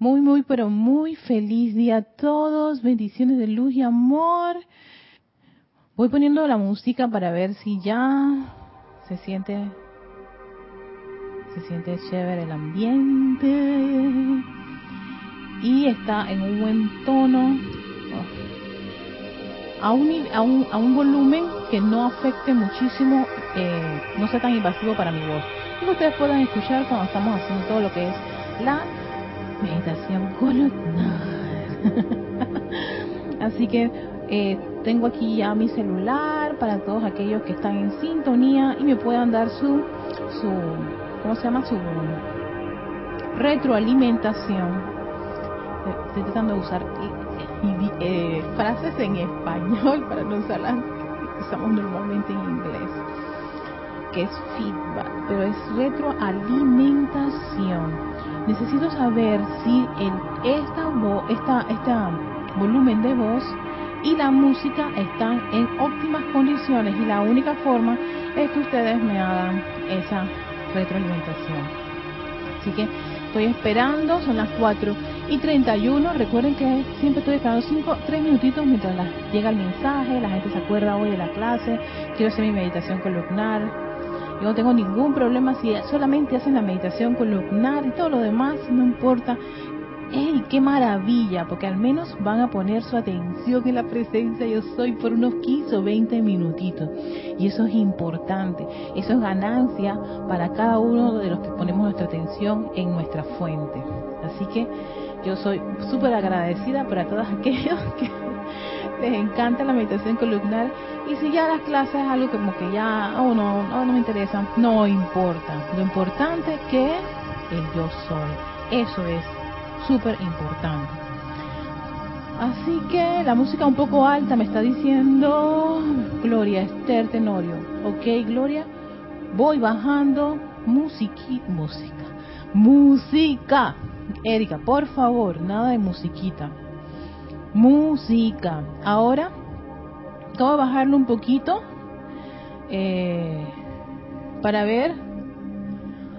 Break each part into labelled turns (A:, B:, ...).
A: Muy, muy, pero muy feliz día a todos. Bendiciones de luz y amor. Voy poniendo la música para ver si ya se siente se siente chévere el ambiente y está en un buen tono a un, a un, a un volumen que no afecte muchísimo, eh, no sea tan invasivo para mi voz. Y ustedes puedan escuchar cuando estamos haciendo todo lo que es la meditación columnar. Así que eh, tengo aquí ya mi celular para todos aquellos que están en sintonía y me puedan dar su, su ¿cómo se llama? Su retroalimentación. Eh, estoy tratando de usar eh, frases en español para no usarlas que usamos normalmente en inglés, que es feedback, pero es retroalimentación. Necesito saber si el, esta, esta, esta volumen de voz y la música están en óptimas condiciones y la única forma es que ustedes me hagan esa retroalimentación. Así que estoy esperando, son las 4 y 31. Recuerden que siempre estoy esperando 5, 3 minutitos mientras llega el mensaje, la gente se acuerda hoy de la clase, quiero hacer mi meditación columnar. Yo no tengo ningún problema si solamente hacen la meditación columnar y todo lo demás, no importa. ¡Ey, qué maravilla! Porque al menos van a poner su atención en la presencia yo soy por unos 15 o 20 minutitos. Y eso es importante. Eso es ganancia para cada uno de los que ponemos nuestra atención en nuestra fuente. Así que yo soy súper agradecida para todos aquellos que les encanta la meditación columnar. Y si ya las clases es algo como que ya, oh no, no, no me interesa, no importa. Lo importante que el yo soy. Eso es súper importante. Así que la música un poco alta me está diciendo Gloria Esther Tenorio. Ok, Gloria, voy bajando musiqui, música, música. Erika, por favor, nada de musiquita. Música. Ahora, voy a bajarlo un poquito eh, para ver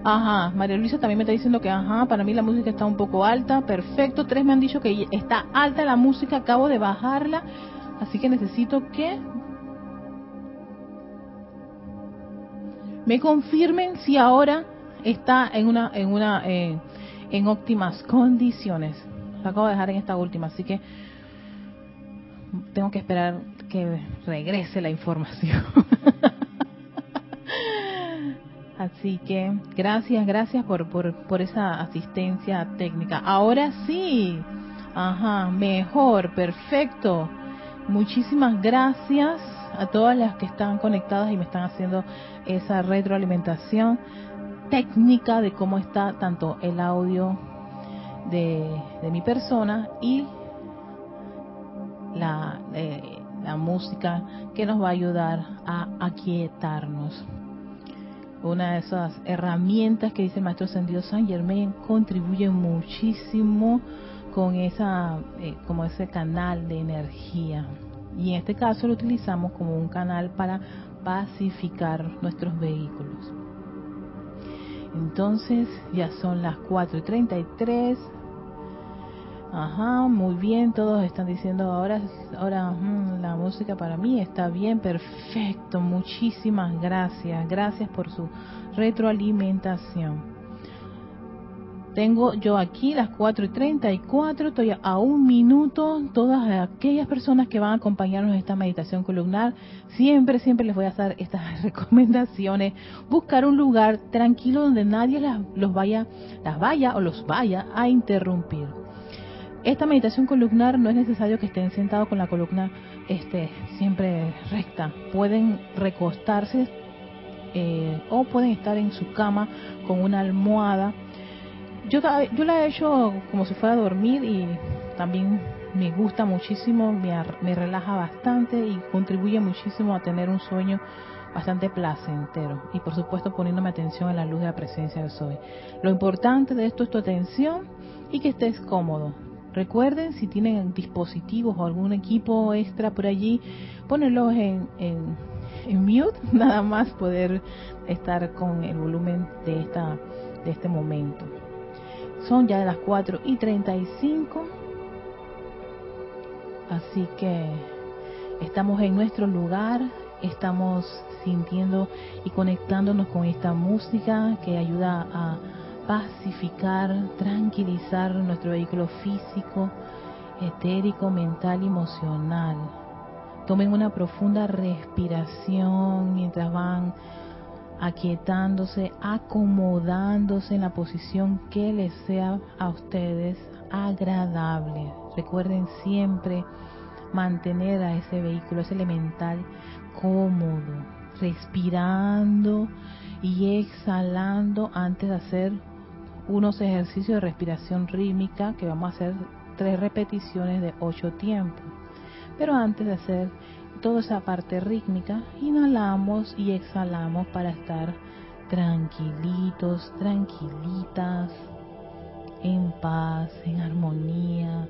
A: Ajá, María Luisa también me está diciendo que, ajá, para mí la música está un poco alta. Perfecto, tres me han dicho que está alta la música, acabo de bajarla. Así que necesito que me confirmen si ahora está en una, en una, eh, en óptimas condiciones. La acabo de dejar en esta última, así que tengo que esperar que regrese la información. Así que gracias, gracias por, por, por esa asistencia técnica. Ahora sí, ajá, mejor, perfecto. Muchísimas gracias a todas las que están conectadas y me están haciendo esa retroalimentación técnica de cómo está tanto el audio de, de mi persona y la, eh, la música que nos va a ayudar a aquietarnos. Una de esas herramientas que dice el maestro Sendido San Germain contribuye muchísimo con esa eh, como ese canal de energía. Y en este caso lo utilizamos como un canal para pacificar nuestros vehículos. Entonces ya son las 4 y 33 Ajá, muy bien, todos están diciendo ahora, ahora mm, la música para mí está bien, perfecto, muchísimas gracias, gracias por su retroalimentación. Tengo yo aquí las 4 y 34, estoy a un minuto. Todas aquellas personas que van a acompañarnos en esta meditación columnar, siempre, siempre les voy a hacer estas recomendaciones. Buscar un lugar tranquilo donde nadie las, los vaya, las vaya o los vaya a interrumpir esta meditación columnar no es necesario que estén sentados con la columna este, siempre recta. Pueden recostarse eh, o pueden estar en su cama con una almohada. Yo, yo la he hecho como si fuera a dormir y también me gusta muchísimo, me, me relaja bastante y contribuye muchísimo a tener un sueño bastante placentero y por supuesto poniéndome atención en la luz de la presencia de soy. Lo importante de esto es tu atención y que estés cómodo. Recuerden, si tienen dispositivos o algún equipo extra por allí, ponerlos en, en, mute, nada más poder estar con el volumen de, esta, de este momento. Son ya las 4 y 35. Así que estamos en nuestro lugar, estamos sintiendo y conectándonos con esta música que ayuda a pacificar, tranquilizar nuestro vehículo físico, etérico, mental y emocional. Tomen una profunda respiración mientras van aquietándose, acomodándose en la posición que les sea a ustedes agradable. Recuerden siempre mantener a ese vehículo, ese elemental cómodo, respirando y exhalando antes de hacer unos ejercicios de respiración rítmica que vamos a hacer tres repeticiones de ocho tiempos. Pero antes de hacer toda esa parte rítmica, inhalamos y exhalamos para estar tranquilitos, tranquilitas, en paz, en armonía.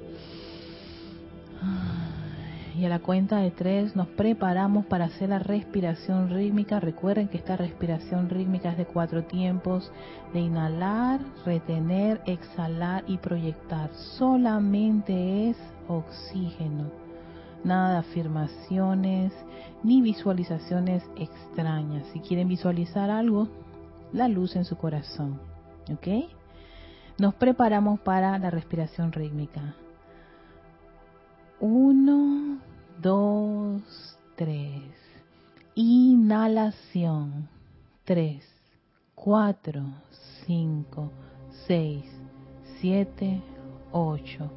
A: Y a la cuenta de tres nos preparamos para hacer la respiración rítmica. Recuerden que esta respiración rítmica es de cuatro tiempos, de inhalar, retener, exhalar y proyectar. Solamente es oxígeno nada de afirmaciones ni visualizaciones extrañas. Si quieren visualizar algo, la luz en su corazón. ¿Ok? Nos preparamos para la respiración rítmica. Uno, dos, tres. Inhalación. Tres, cuatro, cinco, seis, siete, ocho.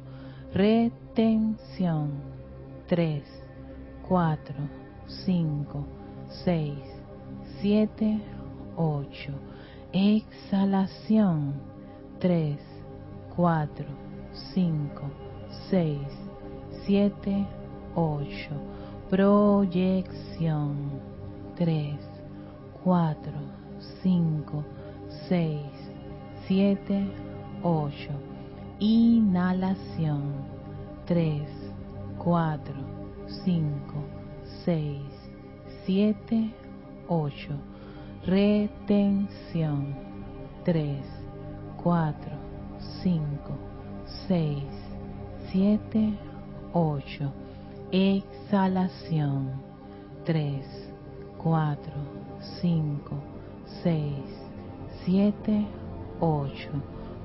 A: Retención 3, 4, 5, 6, 7, 8. Exhalación. 3, 4, 5, 6, 7, 8. Proyección. 3, 4, 5, 6, 7, 8. Inhalación. 3, 4, 5, 6, 7, 8. Retención. 3, 4, 5, 6, 7, 8. Exhalación. 3, 4, 5, 6, 7, 8.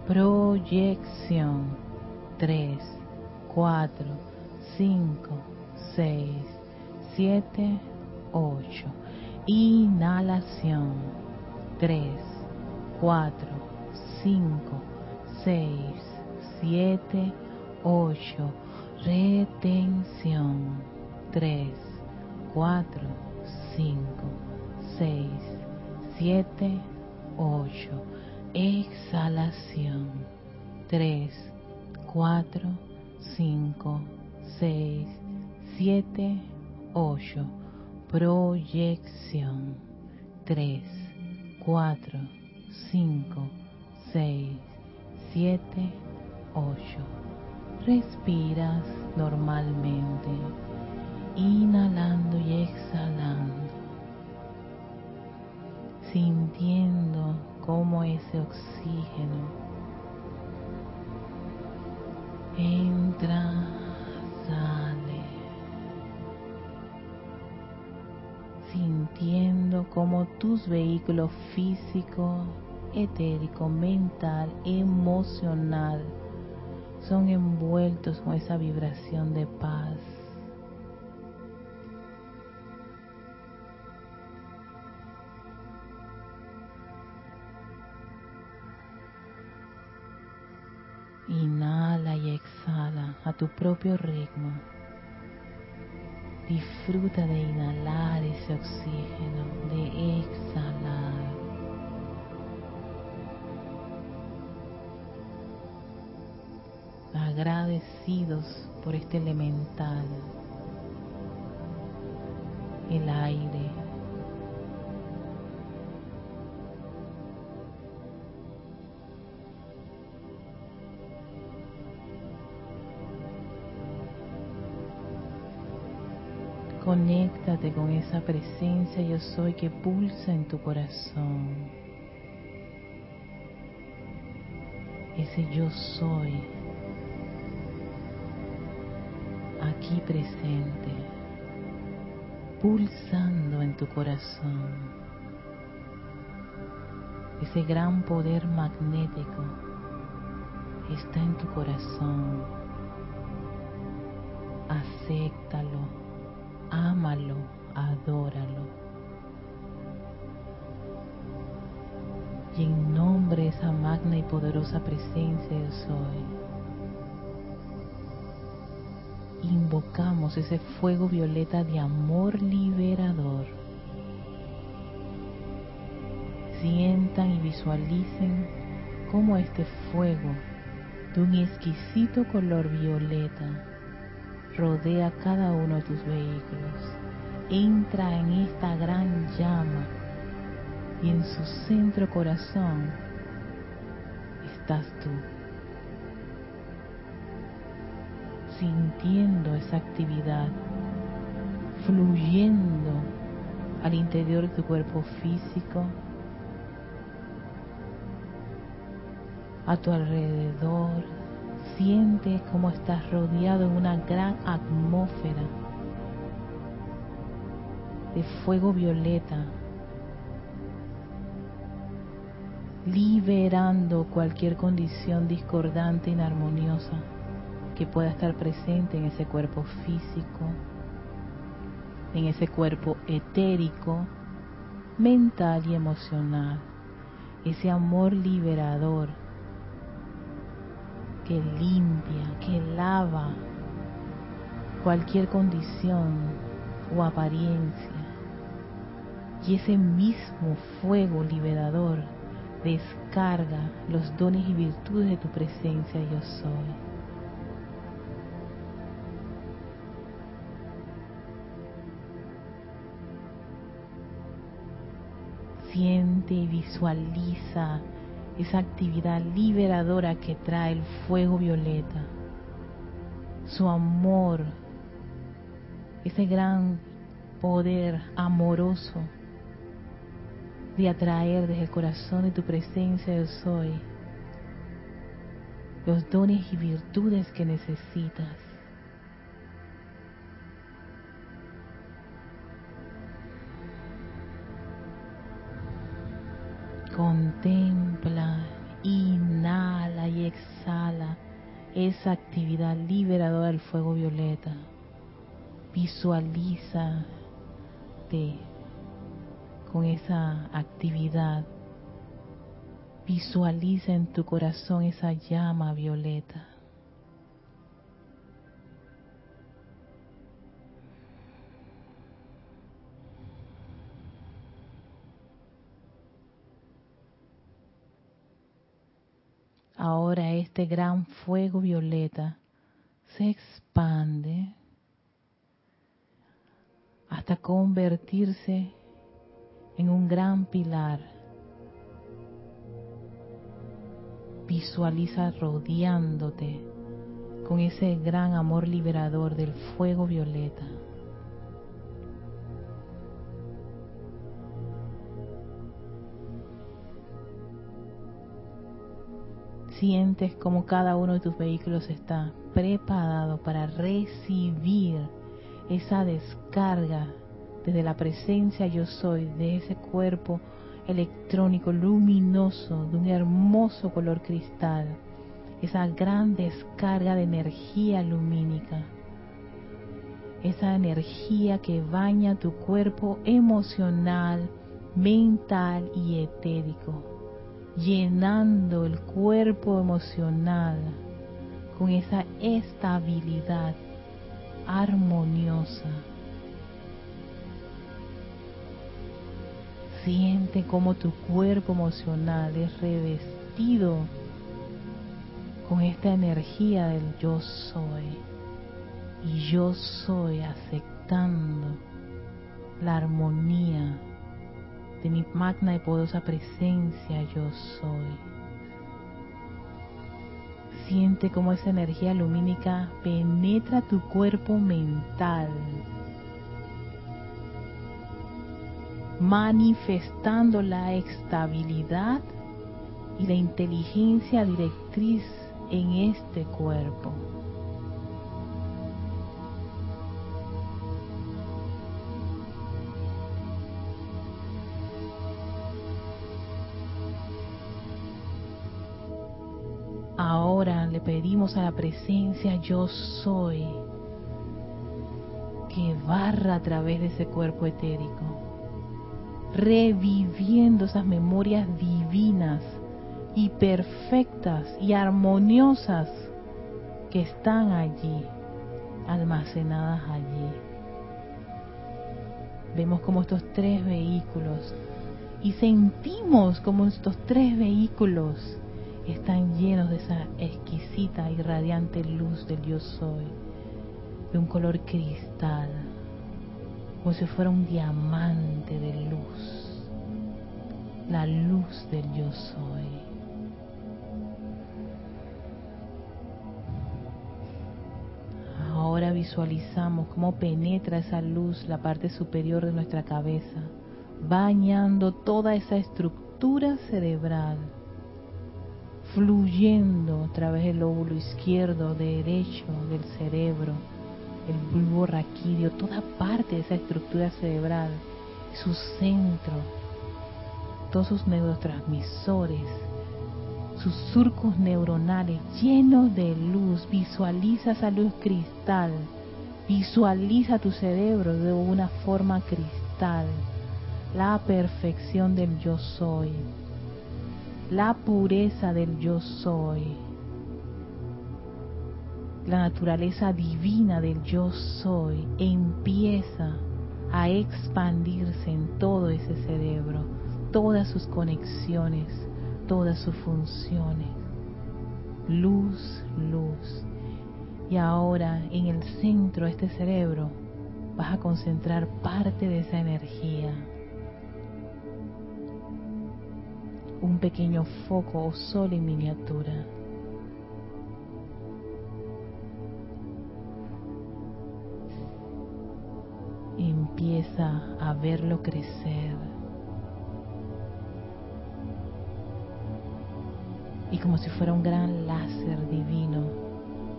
A: Proyección. 3, 4, 5, 6, 7, 8. Inhalación. 3, 4, 5, 6, 7, 8. Retención. 3, 4, 5, 6, 7, 8. Exhalación. 3, 4, 5, 6, 7, 8. Proyección. 3, 4, 5, 6, 7, 8. Respiras normalmente, inhalando y exhalando, sintiendo cómo ese oxígeno entra sintiendo como tus vehículos físico, etérico, mental, emocional son envueltos con esa vibración de paz. Inhala y exhala a tu propio ritmo. Disfruta de inhalar ese oxígeno, de exhalar. Agradecidos por este elemental, el aire, Conéctate con esa presencia yo soy que pulsa en tu corazón. ese yo soy aquí presente, pulsando en tu corazón. Ese gran poder magnético está en tu corazón. Acéptalo, ámalo, adóralo. Y en nombre de esa magna y poderosa presencia yo soy, invocamos ese fuego violeta de amor liberador. Sientan y visualicen cómo este fuego de un exquisito color violeta rodea cada uno de tus vehículos. Entra en esta gran llama y en su centro corazón estás tú, sintiendo esa actividad, fluyendo al interior de tu cuerpo físico, a tu alrededor, siente cómo estás rodeado en una gran atmósfera de fuego violeta liberando cualquier condición discordante, inarmoniosa que pueda estar presente en ese cuerpo físico, en ese cuerpo etérico, mental y emocional. Ese amor liberador que limpia, que lava cualquier condición o apariencia. Y ese mismo fuego liberador descarga los dones y virtudes de tu presencia yo soy. Siente y visualiza esa actividad liberadora que trae el fuego violeta, su amor, ese gran poder amoroso de atraer desde el corazón de tu presencia yo soy los dones y virtudes que necesitas. Contempla, inhala y exhala esa actividad liberadora del fuego violeta. Visualiza con esa actividad. Visualiza en tu corazón esa llama violeta. Ahora este gran fuego violeta se expande hasta convertirse en un gran pilar. Visualiza rodeándote con ese gran amor liberador del fuego violeta. Sientes como cada uno de tus vehículos está preparado para recibir esa descarga desde la presencia yo soy de ese cuerpo electrónico luminoso de un hermoso color cristal, esa gran descarga de energía lumínica, esa energía que baña tu cuerpo emocional, mental y etérico, llenando el cuerpo emocional con esa estabilidad armoniosa Siente cómo tu cuerpo emocional es revestido con esta energía del yo soy. Y yo soy aceptando la armonía de mi magna y poderosa presencia yo soy. Siente cómo esa energía lumínica penetra tu cuerpo mental manifestando la estabilidad y la inteligencia directriz en este cuerpo. Pedimos a la presencia yo soy que barra a través de ese cuerpo etérico, reviviendo esas memorias divinas y perfectas y armoniosas que están allí, almacenadas allí. Vemos como estos tres vehículos y sentimos como estos tres vehículos están llenos de esa exquisita y radiante luz del yo soy, de un color cristal, como si fuera un diamante de luz, la luz del yo soy. Ahora visualizamos cómo penetra esa luz la parte superior de nuestra cabeza, bañando toda esa estructura cerebral fluyendo a través del lóbulo izquierdo, derecho del cerebro, el bulbo raquídeo, toda parte de esa estructura cerebral, su centro, todos sus neurotransmisores, sus surcos neuronales llenos de luz. Visualiza esa luz cristal. Visualiza tu cerebro de una forma cristal. La perfección del yo soy la pureza del yo soy, la naturaleza divina del yo soy empieza a expandirse en todo ese cerebro, todas sus conexiones, todas sus funciones. Luz, luz. Y ahora en el centro de este cerebro vas a concentrar parte de esa energía un pequeño foco o sol en miniatura. Empieza a verlo crecer. Y como si fuera un gran láser divino,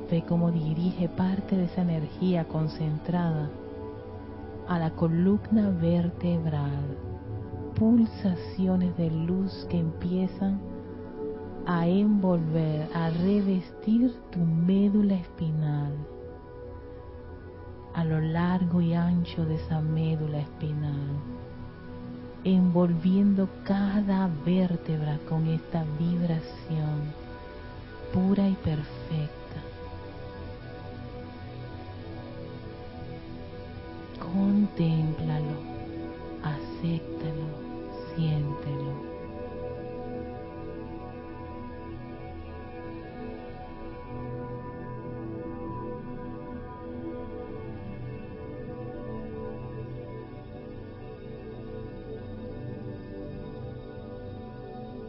A: ve cómo dirige parte de esa energía concentrada a la columna vertebral pulsaciones de luz que empiezan a envolver, a revestir tu médula espinal, a lo largo y ancho de esa médula espinal, envolviendo cada vértebra con esta vibración pura y perfecta. Contémplalo, acéptalo siéntelo.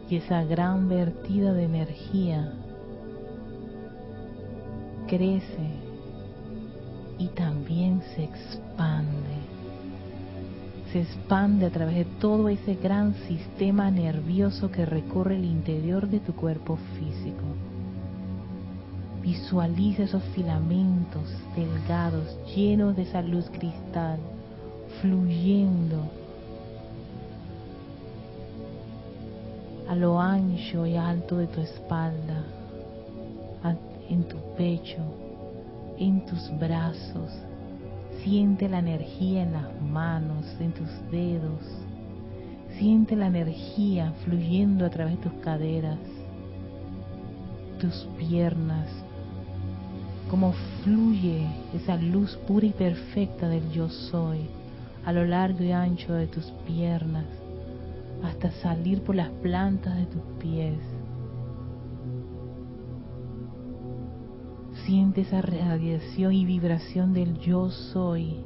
A: Y esa gran vertida de energía crece y también se expande se expande a través de todo ese gran sistema nervioso que recorre el interior de tu cuerpo físico. Visualiza esos filamentos delgados llenos de esa luz cristal fluyendo a lo ancho y alto de tu espalda, en tu pecho, en tus brazos, Siente la energía en las manos, en tus dedos. Siente la energía fluyendo a través de tus caderas, tus piernas. Cómo fluye esa luz pura y perfecta del yo soy a lo largo y ancho de tus piernas hasta salir por las plantas de tus pies Siente esa radiación y vibración del yo soy.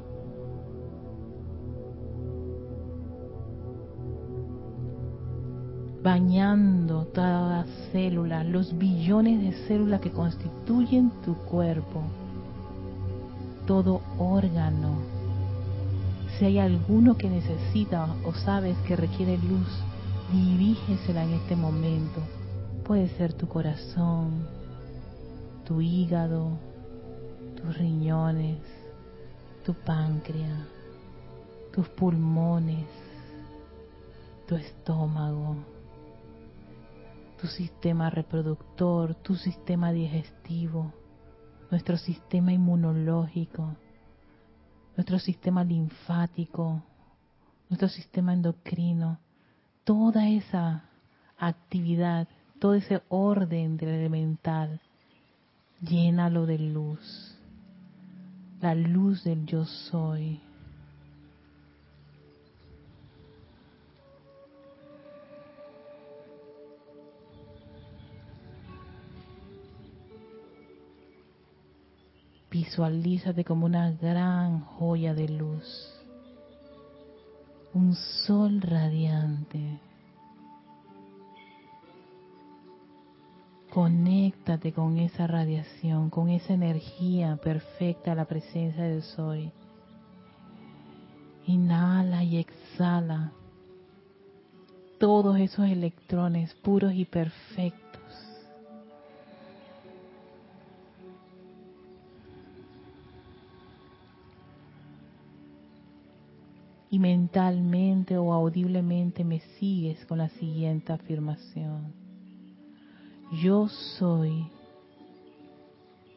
A: Bañando toda célula, los billones de células que constituyen tu cuerpo, todo órgano. Si hay alguno que necesita o sabes que requiere luz, dirígesela en este momento Puede ser tu corazón, tu hígado, tus riñones, tu páncreas, tus pulmones, tu estómago, tu sistema reproductor, tu sistema digestivo, nuestro sistema inmunológico, nuestro sistema linfático, nuestro sistema endocrino, toda esa actividad, todo ese orden del elemental, llénalo de luz, la luz del yo soy. Visualízate como una gran joya de luz, un sol radiante. Conéctate con esa radiación, con esa energía perfecta, la presencia del Soy. Inhala y exhala todos esos electrones puros y perfectos y mentalmente o audiblemente me sigues con la siguiente afirmación. Yo soy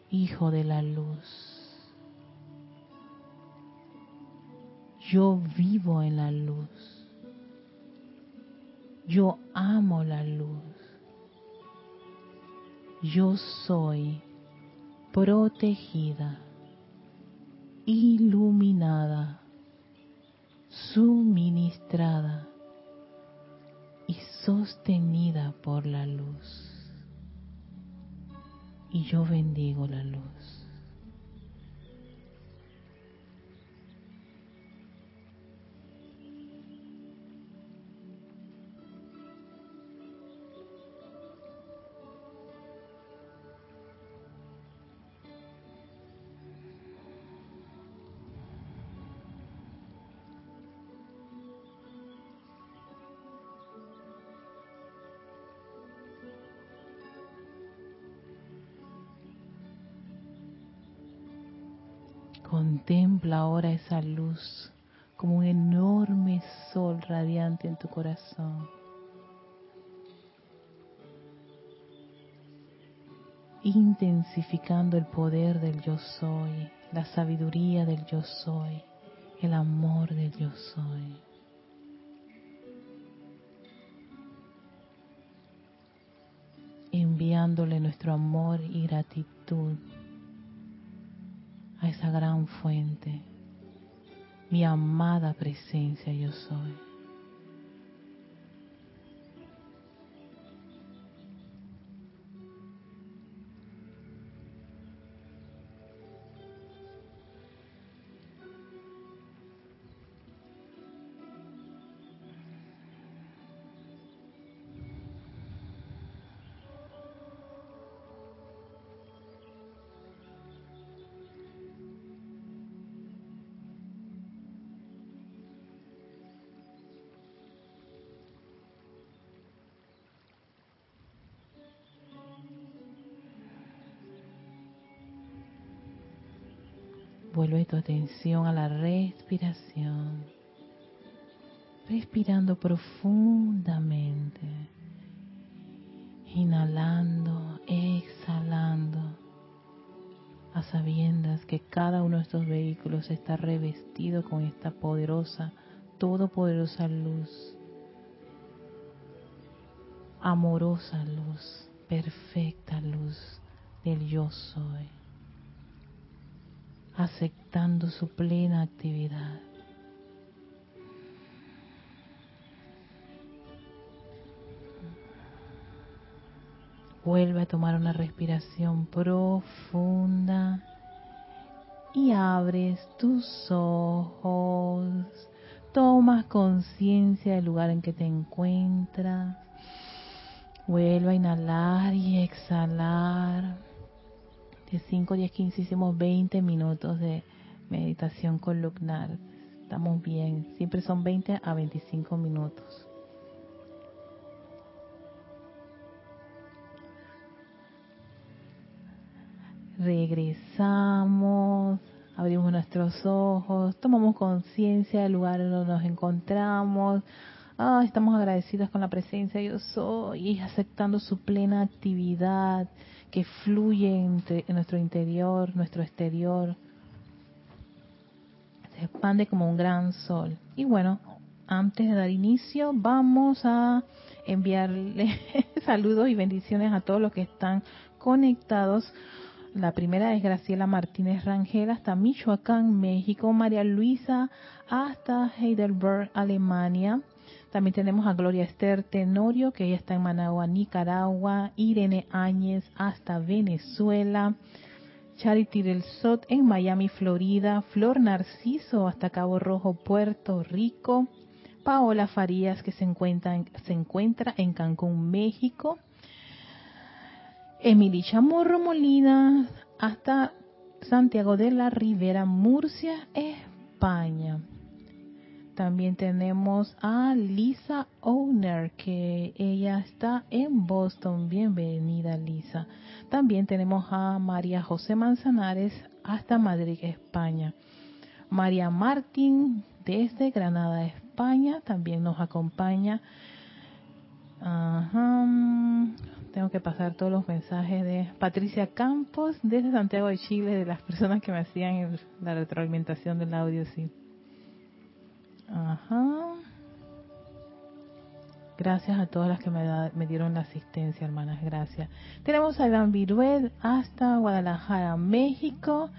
A: hijo de la luz. Yo vivo en la luz. Yo amo la luz. Yo soy protegida, iluminada suministrada y sostenida por la luz. Y yo bendigo la luz. Contempla ahora esa luz como un enorme sol radiante en tu corazón. Intensificando el poder del yo soy, la sabiduría del yo soy, el amor del yo soy. Enviándole nuestro amor y gratitud a esa gran fuente, mi amada presencia yo soy. Atención a la respiración. Respirando profundamente. Inhalando, exhalando. A sabiendas que cada uno de estos vehículos está revestido con esta poderosa, todopoderosa luz. Amorosa luz, perfecta luz del yo soy aceptando su plena actividad. Vuelve a tomar una respiración profunda y abres tus ojos. Tomas conciencia del lugar en que te encuentras. Vuelve a inhalar y exhalar de 5, 10, 15 hicimos 20 minutos de meditación columnar. Estamos bien, siempre son 20 a 25 minutos. Regresamos, abrimos nuestros ojos, tomamos conciencia del lugar donde nos encontramos. Ah, estamos agradecidas con la presencia de Yo Soy, aceptando su plena actividad que fluye entre, en nuestro interior, nuestro exterior. Se expande como un gran sol. Y bueno, antes de dar inicio, vamos a enviarle saludos y bendiciones a todos los que están conectados. La primera es Graciela Martínez Rangel hasta Michoacán, México. María Luisa hasta Heidelberg, Alemania. También tenemos a Gloria Esther Tenorio, que ella está en Managua, Nicaragua. Irene Áñez hasta Venezuela. Charity del Sot en Miami, Florida. Flor Narciso hasta Cabo Rojo, Puerto Rico. Paola Farías, que se encuentra en, se encuentra en Cancún, México. Emily Chamorro Molina hasta Santiago de la Ribera, Murcia, España. También tenemos a Lisa Owner, que ella está en Boston. Bienvenida, Lisa. También tenemos a María José Manzanares hasta Madrid, España. María Martín desde Granada, España, también nos acompaña. Ajá. Tengo que pasar todos los mensajes de Patricia Campos desde Santiago de Chile, de las personas que me hacían la retroalimentación del audio, sí. Ajá. Gracias a todas las que me, dieron la asistencia, hermanas. Gracias. Tenemos a Iván Viruel hasta Guadalajara, México.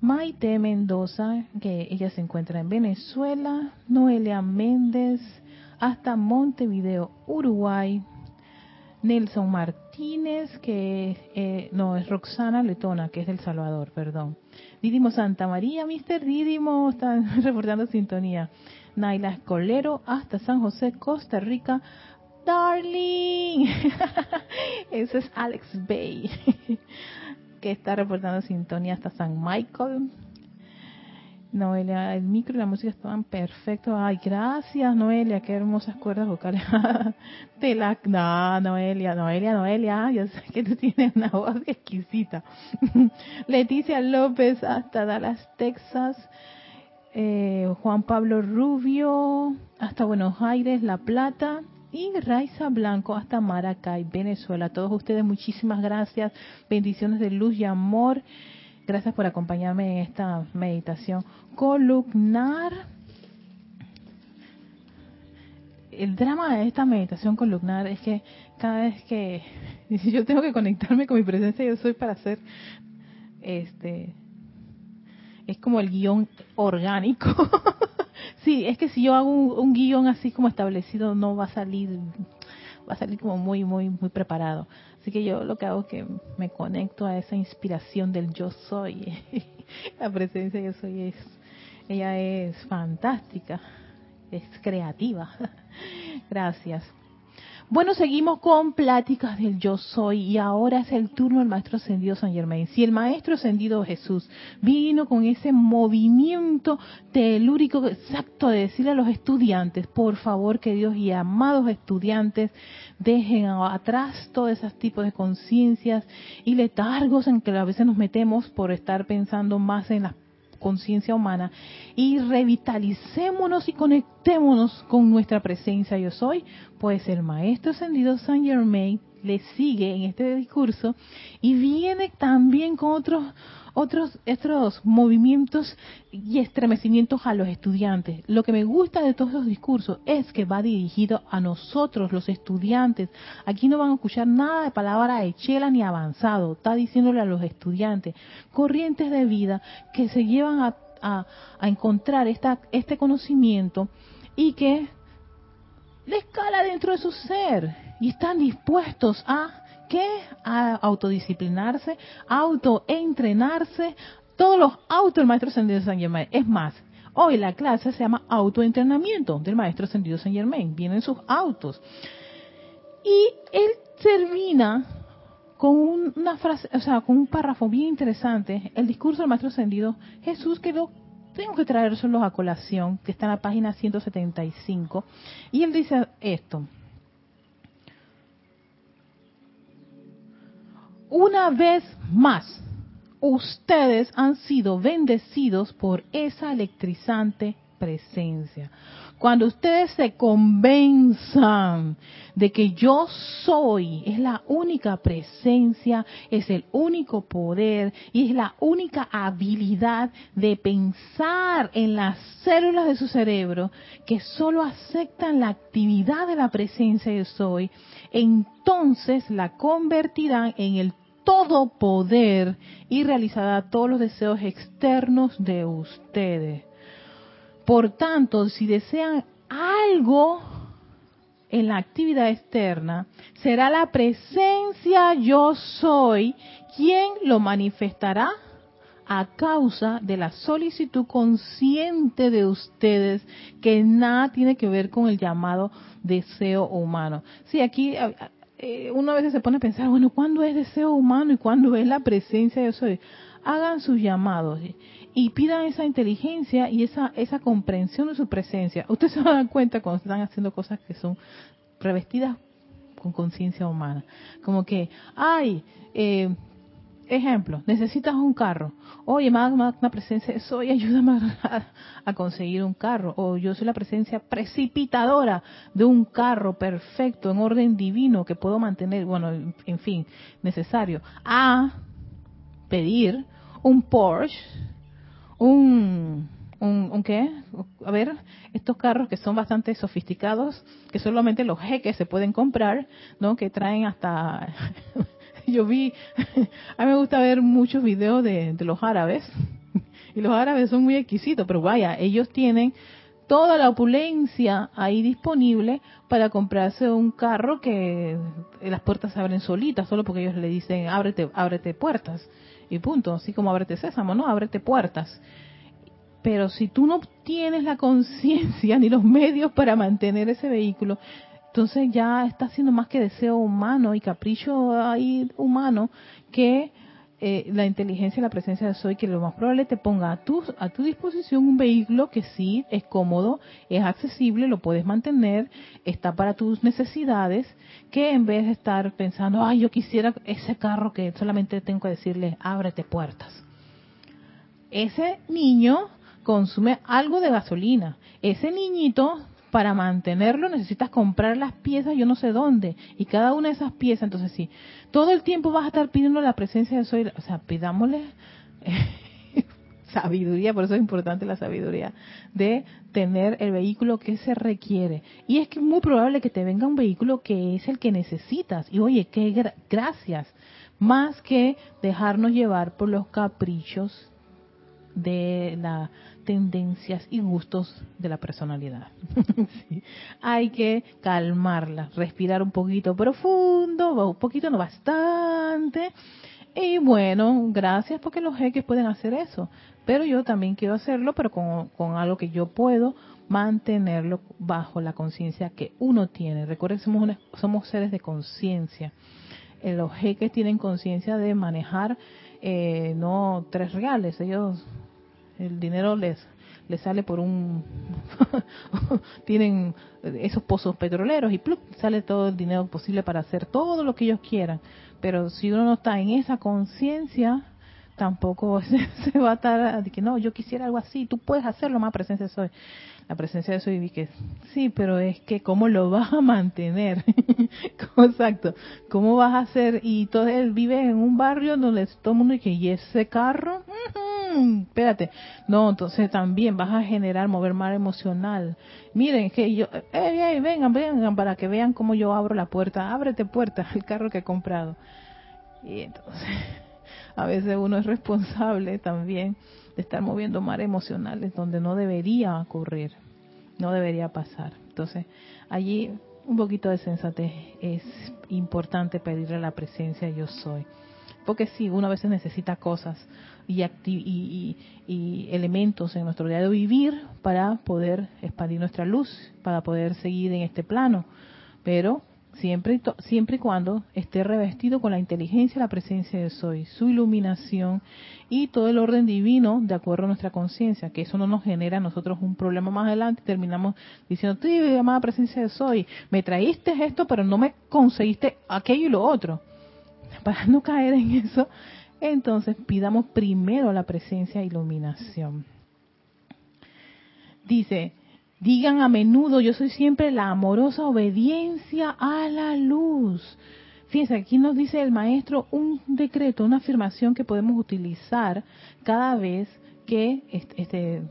A: Maite Mendoza, que ella se encuentra en Venezuela. Noelia Méndez hasta Montevideo, Uruguay. Nelson Martínez, que eh, no es Roxana Letona, que es del Salvador, perdón. Didimo Santa María, Mr. Didimo, están reportando sintonía. Naila Escolero, hasta San José, Costa Rica. Darling, ese es Alex Bay, que está reportando sintonía hasta San Michael. Noelia, el micro y la música estaban perfectos. Ay, gracias, Noelia, qué hermosas cuerdas vocales. Te la, no, Noelia, Noelia, Noelia, yo sé que tú tienes una voz exquisita. Leticia López, hasta Dallas, Texas. Eh, Juan Pablo Rubio, hasta Buenos Aires, La Plata. Y Raiza Blanco hasta Maracay, Venezuela. Todos ustedes, muchísimas gracias. Bendiciones de luz y amor. Gracias por acompañarme en esta meditación columnar. El drama de esta meditación columnar es que cada vez que yo tengo que conectarme con mi presencia, yo soy para hacer este es como el guion orgánico. sí, es que si yo hago un, un, guion así como establecido no va a salir va a salir como muy muy muy preparado. Así que yo lo que hago es que me conecto a esa inspiración del yo soy. La presencia yo soy es, ella es fantástica, es creativa. Gracias. Bueno, seguimos con pláticas del yo soy y ahora es el turno del maestro ascendido San Germain. Si el maestro ascendido Jesús vino con ese movimiento telúrico exacto de decirle a los estudiantes, por favor que Dios y amados estudiantes dejen atrás todos esos tipos de conciencias y letargos en que a veces nos metemos por estar pensando más en las conciencia humana y revitalicémonos y conectémonos con nuestra presencia yo soy, pues el maestro ascendido Saint Germain le sigue en este discurso y viene también con otros otros estos movimientos y estremecimientos a los estudiantes. Lo que me gusta de todos los discursos es que va dirigido a nosotros, los estudiantes. Aquí no van a escuchar nada de palabra hechela ni avanzado. Está diciéndole a los estudiantes corrientes de vida que se llevan a, a, a encontrar esta, este conocimiento y que le escala dentro de su ser y están dispuestos a qué? A autodisciplinarse, autoentrenarse, todos los autos del maestro ascendido San Germain. Es más, hoy la clase se llama autoentrenamiento del maestro ascendido San Germain. Vienen sus autos. Y él termina con una frase, o sea, con un párrafo bien interesante, el discurso del maestro ascendido Jesús que lo tengo que traérselos a colación, que está en la página 175, y él dice esto, una vez más, ustedes han sido bendecidos por esa electrizante presencia. Cuando ustedes se convenzan de que yo soy, es la única presencia, es el único poder y es la única habilidad de pensar en las células de su cerebro que solo aceptan la actividad de la presencia yo soy, entonces la convertirán en el todo poder y realizará todos los deseos externos de ustedes. Por tanto, si desean algo en la actividad externa, será la presencia yo soy quien lo manifestará a causa de la solicitud consciente de ustedes que nada tiene que ver con el llamado deseo humano. Sí, aquí eh, uno a veces se pone a pensar, bueno, ¿cuándo es deseo humano y cuándo es la presencia yo soy? Hagan sus llamados y pidan esa inteligencia y esa, esa comprensión de su presencia. Ustedes se dan cuenta cuando están haciendo cosas que son revestidas con conciencia humana. Como que, ay, eh, ejemplo, necesitas un carro. Oye, magna, presencia, soy, ayúdame a, a, conseguir un carro. O yo soy la presencia precipitadora de un carro perfecto, en orden divino, que puedo mantener, bueno, en fin, necesario. A pedir un Porsche un, un, qué? A ver, estos carros que son bastante sofisticados, que solamente los jeques se pueden comprar, ¿no? Que traen hasta... Yo vi, a mí me gusta ver muchos videos de, los árabes, y los árabes son muy exquisitos, pero vaya, ellos tienen toda la opulencia ahí disponible para comprarse un carro que las puertas se abren solitas, solo porque ellos le dicen ábrete, ábrete puertas y punto, así como ábrete sésamo, ¿no? Ábrete puertas. Pero si tú no tienes la conciencia ni los medios para mantener ese vehículo, entonces ya está siendo más que deseo humano y capricho ahí humano que eh, la inteligencia y la presencia de soy que lo más probable te ponga a tu, a tu disposición un vehículo que sí es cómodo, es accesible, lo puedes mantener, está para tus necesidades, que en vez de estar pensando, ay, yo quisiera ese carro que solamente tengo que decirle, ábrete puertas. Ese niño consume algo de gasolina. Ese niñito para mantenerlo necesitas comprar las piezas yo no sé dónde y cada una de esas piezas entonces sí todo el tiempo vas a estar pidiendo la presencia de soy o sea pidámosle sabiduría por eso es importante la sabiduría de tener el vehículo que se requiere y es que es muy probable que te venga un vehículo que es el que necesitas y oye qué gracias más que dejarnos llevar por los caprichos de las tendencias y gustos de la personalidad. Hay que calmarla, respirar un poquito profundo, un poquito, no bastante. Y bueno, gracias porque los jeques pueden hacer eso. Pero yo también quiero hacerlo, pero con, con algo que yo puedo mantenerlo bajo la conciencia que uno tiene. Recuerden que somos, somos seres de conciencia. Eh, los jeques tienen conciencia de manejar eh, no tres reales, ellos el dinero les les sale por un tienen esos pozos petroleros y ¡plup! sale todo el dinero posible para hacer todo lo que ellos quieran pero si uno no está en esa conciencia tampoco se, va a estar de que no yo quisiera algo así tú puedes hacerlo más presencia soy la presencia de soy y que sí pero es que cómo lo vas a mantener exacto cómo vas a hacer y todo él vive en un barrio donde todo el mundo dice y ese carro espérate. No, entonces también vas a generar, mover mar emocional. Miren, que yo, eh, vengan, vengan, para que vean cómo yo abro la puerta. Ábrete puerta, el carro que he comprado. Y entonces, a veces uno es responsable también de estar moviendo mar emocionales donde no debería ocurrir, no debería pasar. Entonces, allí un poquito de sensatez es importante pedirle la presencia yo soy. Porque sí, uno a veces necesita cosas y, y, y, elementos en nuestro día de vivir para poder expandir nuestra luz, para poder seguir en este plano. Pero siempre, siempre y cuando esté revestido con la inteligencia, la presencia de Soy, su iluminación y todo el orden divino de acuerdo a nuestra conciencia, que eso no nos genera a nosotros un problema más adelante, terminamos diciendo, tú, llamada presencia de Soy, me traíste esto, pero no me conseguiste aquello y lo otro. Para no caer en eso, Entonces pidamos primero la presencia e iluminación. Dice, digan a menudo, yo soy siempre la amorosa obediencia a la luz. Fíjense, aquí nos dice el maestro un decreto, una afirmación que podemos utilizar cada vez que este,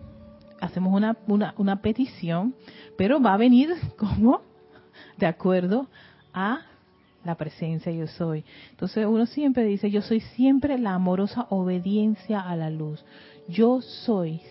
A: hacemos una, una, una petición, pero va a venir como de acuerdo a la presencia yo soy. Entonces uno siempre dice, yo soy siempre la amorosa obediencia a la luz. Yo soy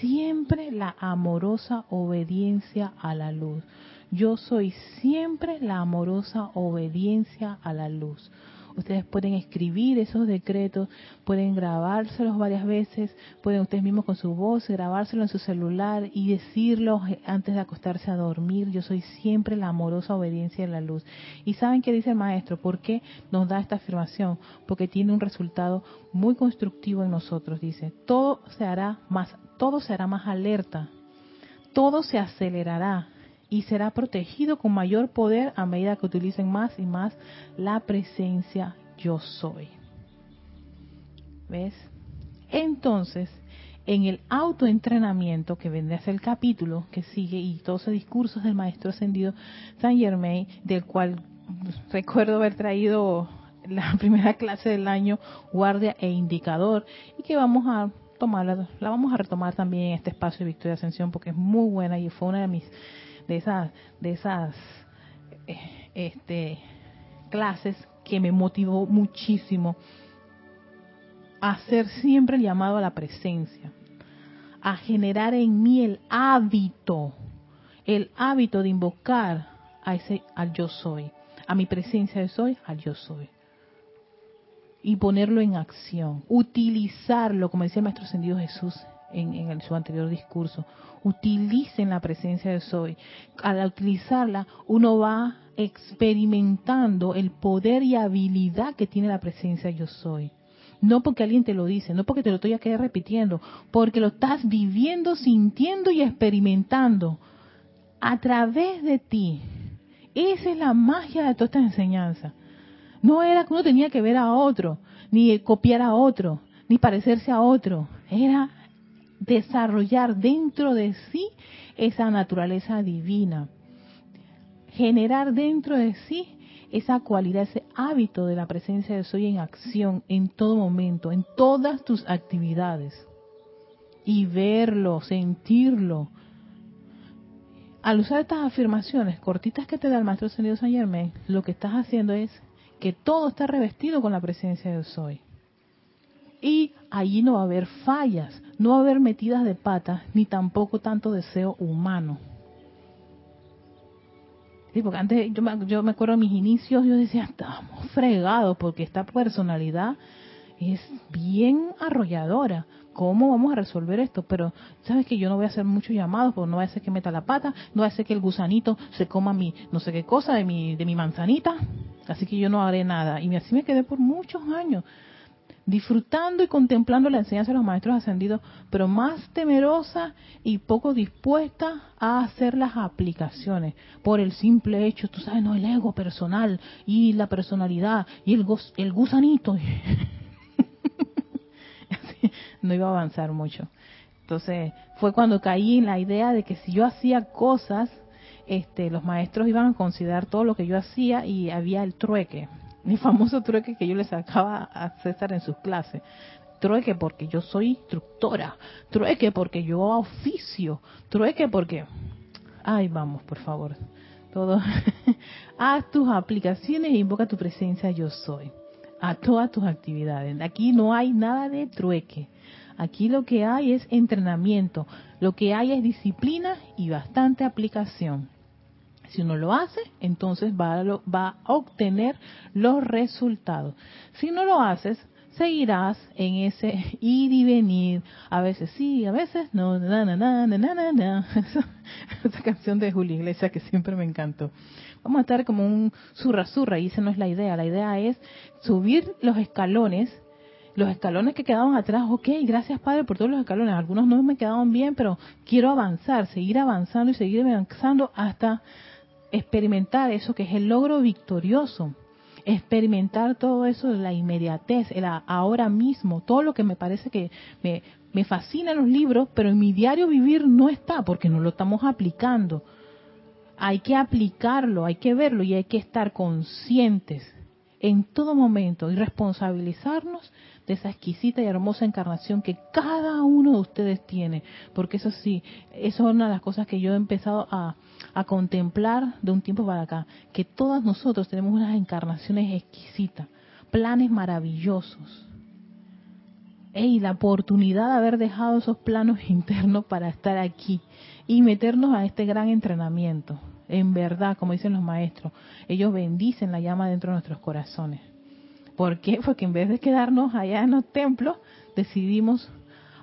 A: siempre la amorosa obediencia a la luz. Yo soy siempre la amorosa obediencia a la luz. Ustedes pueden escribir esos decretos, pueden grabárselos varias veces, pueden ustedes mismos con su voz grabárselo en su celular y decirlo antes de acostarse a dormir. Yo soy siempre la amorosa obediencia a la luz. Y saben qué dice el maestro, ¿por qué nos da esta afirmación? Porque tiene un resultado muy constructivo en nosotros. Dice, todo se hará más, todo será más alerta, todo se acelerará y será protegido con mayor poder a medida que utilicen más y más la presencia yo soy. ¿Ves? Entonces, en el autoentrenamiento que vendrá a ser el capítulo que sigue y todos esos discursos del maestro ascendido Saint Germain, del cual recuerdo haber traído la primera clase del año, guardia e indicador, y que vamos a tomarla, la vamos a retomar también en este espacio de Victoria Ascensión porque es muy buena y fue una de mis de esas, de esas eh, este, clases que me motivó muchísimo a hacer siempre el llamado a la presencia, a generar en mí el hábito, el hábito de invocar a ese al yo soy, a mi presencia de soy, al yo soy. Y ponerlo en acción, utilizarlo, como decía el Maestro Ascendido Jesús en, su anterior discurso, utilicen la presencia de Soy. Al utilizarla, uno va experimentando el poder y habilidad que tiene la presencia Yo Soy. No porque alguien te lo dice, no porque te lo estoy aquí repitiendo, porque lo estás viviendo, sintiendo y experimentando a través de ti. Esa es la magia de toda esta enseñanza. No era que uno tenía que ver a otro, ni copiar a otro, ni parecerse a otro. Era desarrollar dentro de sí esa naturaleza divina, generar dentro de sí esa cualidad, ese hábito de la presencia de soy en acción en todo momento, en todas tus actividades. Y verlo, sentirlo. Al usar estas afirmaciones cortitas que te da el Maestro San Germain, lo que estás haciendo es que todo está revestido con la presencia de soy. Y allí no va a haber fallas, no va a haber metidas de patas, ni tampoco tanto deseo humano. Sí, porque antes yo me, yo me acuerdo de mis inicios, yo decía, estamos fregados porque esta personalidad es bien arrolladora. ¿Cómo vamos a resolver esto? Pero sabes que yo no voy a hacer muchos llamados, porque no va a ser que meta la pata, no va a ser que el gusanito se coma mi no sé qué cosa de mi, de mi manzanita, así que yo no haré nada. Y así me quedé por muchos años disfrutando y contemplando la enseñanza de los maestros ascendidos, pero más temerosa y poco dispuesta a hacer las aplicaciones por el simple hecho, tú sabes, no, el ego personal y la personalidad y el, el gusanito. no iba a avanzar mucho. Entonces fue cuando caí en la idea de que si yo hacía cosas, este, los maestros iban a considerar todo lo que yo hacía y había el trueque mi famoso trueque que yo le sacaba a César en sus clases. Trueque porque yo soy instructora, trueque porque yo oficio, trueque porque... Ay, vamos, por favor. Todo. Haz tus aplicaciones e invoca tu presencia yo soy. A todas tus actividades. Aquí no hay nada de trueque. Aquí lo que hay es entrenamiento. Lo que hay es disciplina y bastante aplicación. Si uno lo hace, entonces va a, obtener los resultados. Si no lo haces, seguirás en ese ir y venir. A veces sí, a veces no. Na, na, na, na, na, Esa canción de Julio Iglesias que siempre me encantó. Vamos a estar como un zurra zurra y esa no es la idea. La idea es subir los escalones los escalones que quedaban atrás, ok, gracias Padre por todos los escalones, algunos no me quedaban bien, pero quiero avanzar, seguir avanzando y seguir avanzando hasta experimentar eso que es el logro victorioso, experimentar todo eso de la inmediatez, el ahora mismo, todo lo que me parece que me, me fascina en los libros, pero en mi diario vivir no está porque no lo estamos aplicando. Hay que aplicarlo, hay que verlo y hay que estar conscientes en todo momento y responsabilizarnos de esa exquisita y hermosa encarnación que cada uno de ustedes tiene. Porque eso sí, eso es una de las cosas que yo he empezado a, a contemplar de un tiempo para acá, que todas nosotros tenemos unas encarnaciones exquisitas, planes maravillosos. Y la oportunidad de haber dejado esos planos internos para estar aquí y meternos a este gran entrenamiento. En verdad, como dicen los maestros, ellos bendicen la llama dentro de nuestros corazones. ¿Por qué? Porque en vez de quedarnos allá en los templos, decidimos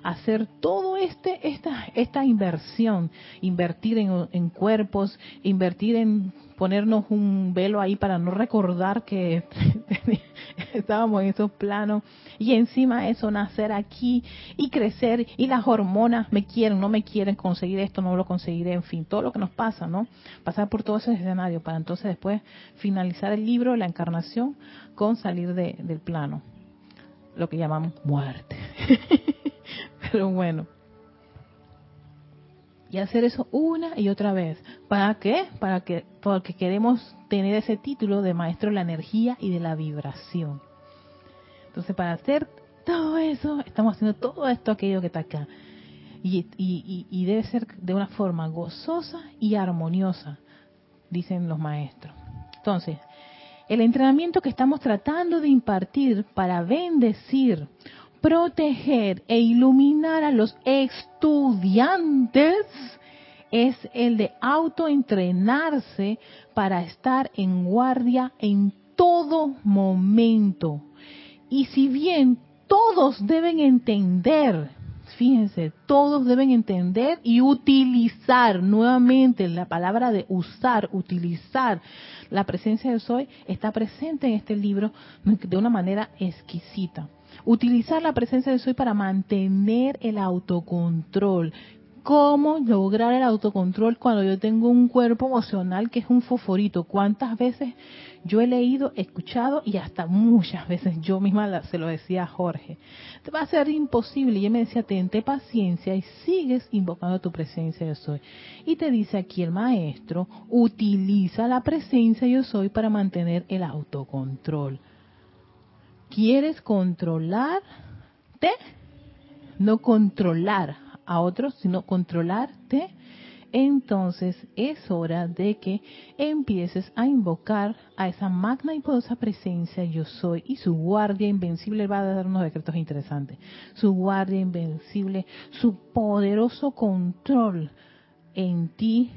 A: hacer todo este esta esta inversión, invertir en, en, cuerpos, invertir en ponernos un velo ahí para no recordar que estábamos en esos planos y encima eso nacer aquí y crecer y las hormonas me quieren, no me quieren conseguir esto, no lo conseguiré, en fin, todo lo que nos pasa, ¿no? Pasar por todo ese escenario para entonces después finalizar el libro, la encarnación, con salir de, del plano, lo que llamamos muerte. Pero bueno. Y hacer eso una y otra vez. ¿Para qué? Para que, porque queremos tener ese título de maestro de la energía y de la vibración. Entonces, para hacer todo eso, estamos haciendo todo esto, aquello que está acá. Y, y, y debe ser de una forma gozosa y armoniosa, dicen los maestros. Entonces, el entrenamiento que estamos tratando de impartir para bendecir proteger e iluminar a los estudiantes es el de autoentrenarse para estar en guardia en todo momento. Y si bien todos deben entender, fíjense, todos deben entender y utilizar nuevamente la palabra de usar, utilizar la presencia de Soy está presente en este libro de una manera exquisita. Utilizar la presencia de soy para mantener el autocontrol. ¿Cómo lograr el autocontrol cuando yo tengo un cuerpo emocional que es un foforito? ¿Cuántas veces yo he leído, escuchado y hasta muchas veces yo misma se lo decía a Jorge? Te va a ser imposible. Y él me decía, tente paciencia y sigues invocando tu presencia yo soy. Y te dice aquí el maestro, utiliza la presencia yo soy para mantener el autocontrol quieres controlarte, no controlar a otros, sino controlarte, entonces es hora de que empieces a invocar a esa magna y poderosa presencia yo soy y su guardia invencible va a dar unos decretos interesantes. Su guardia invencible, su poderoso control en ti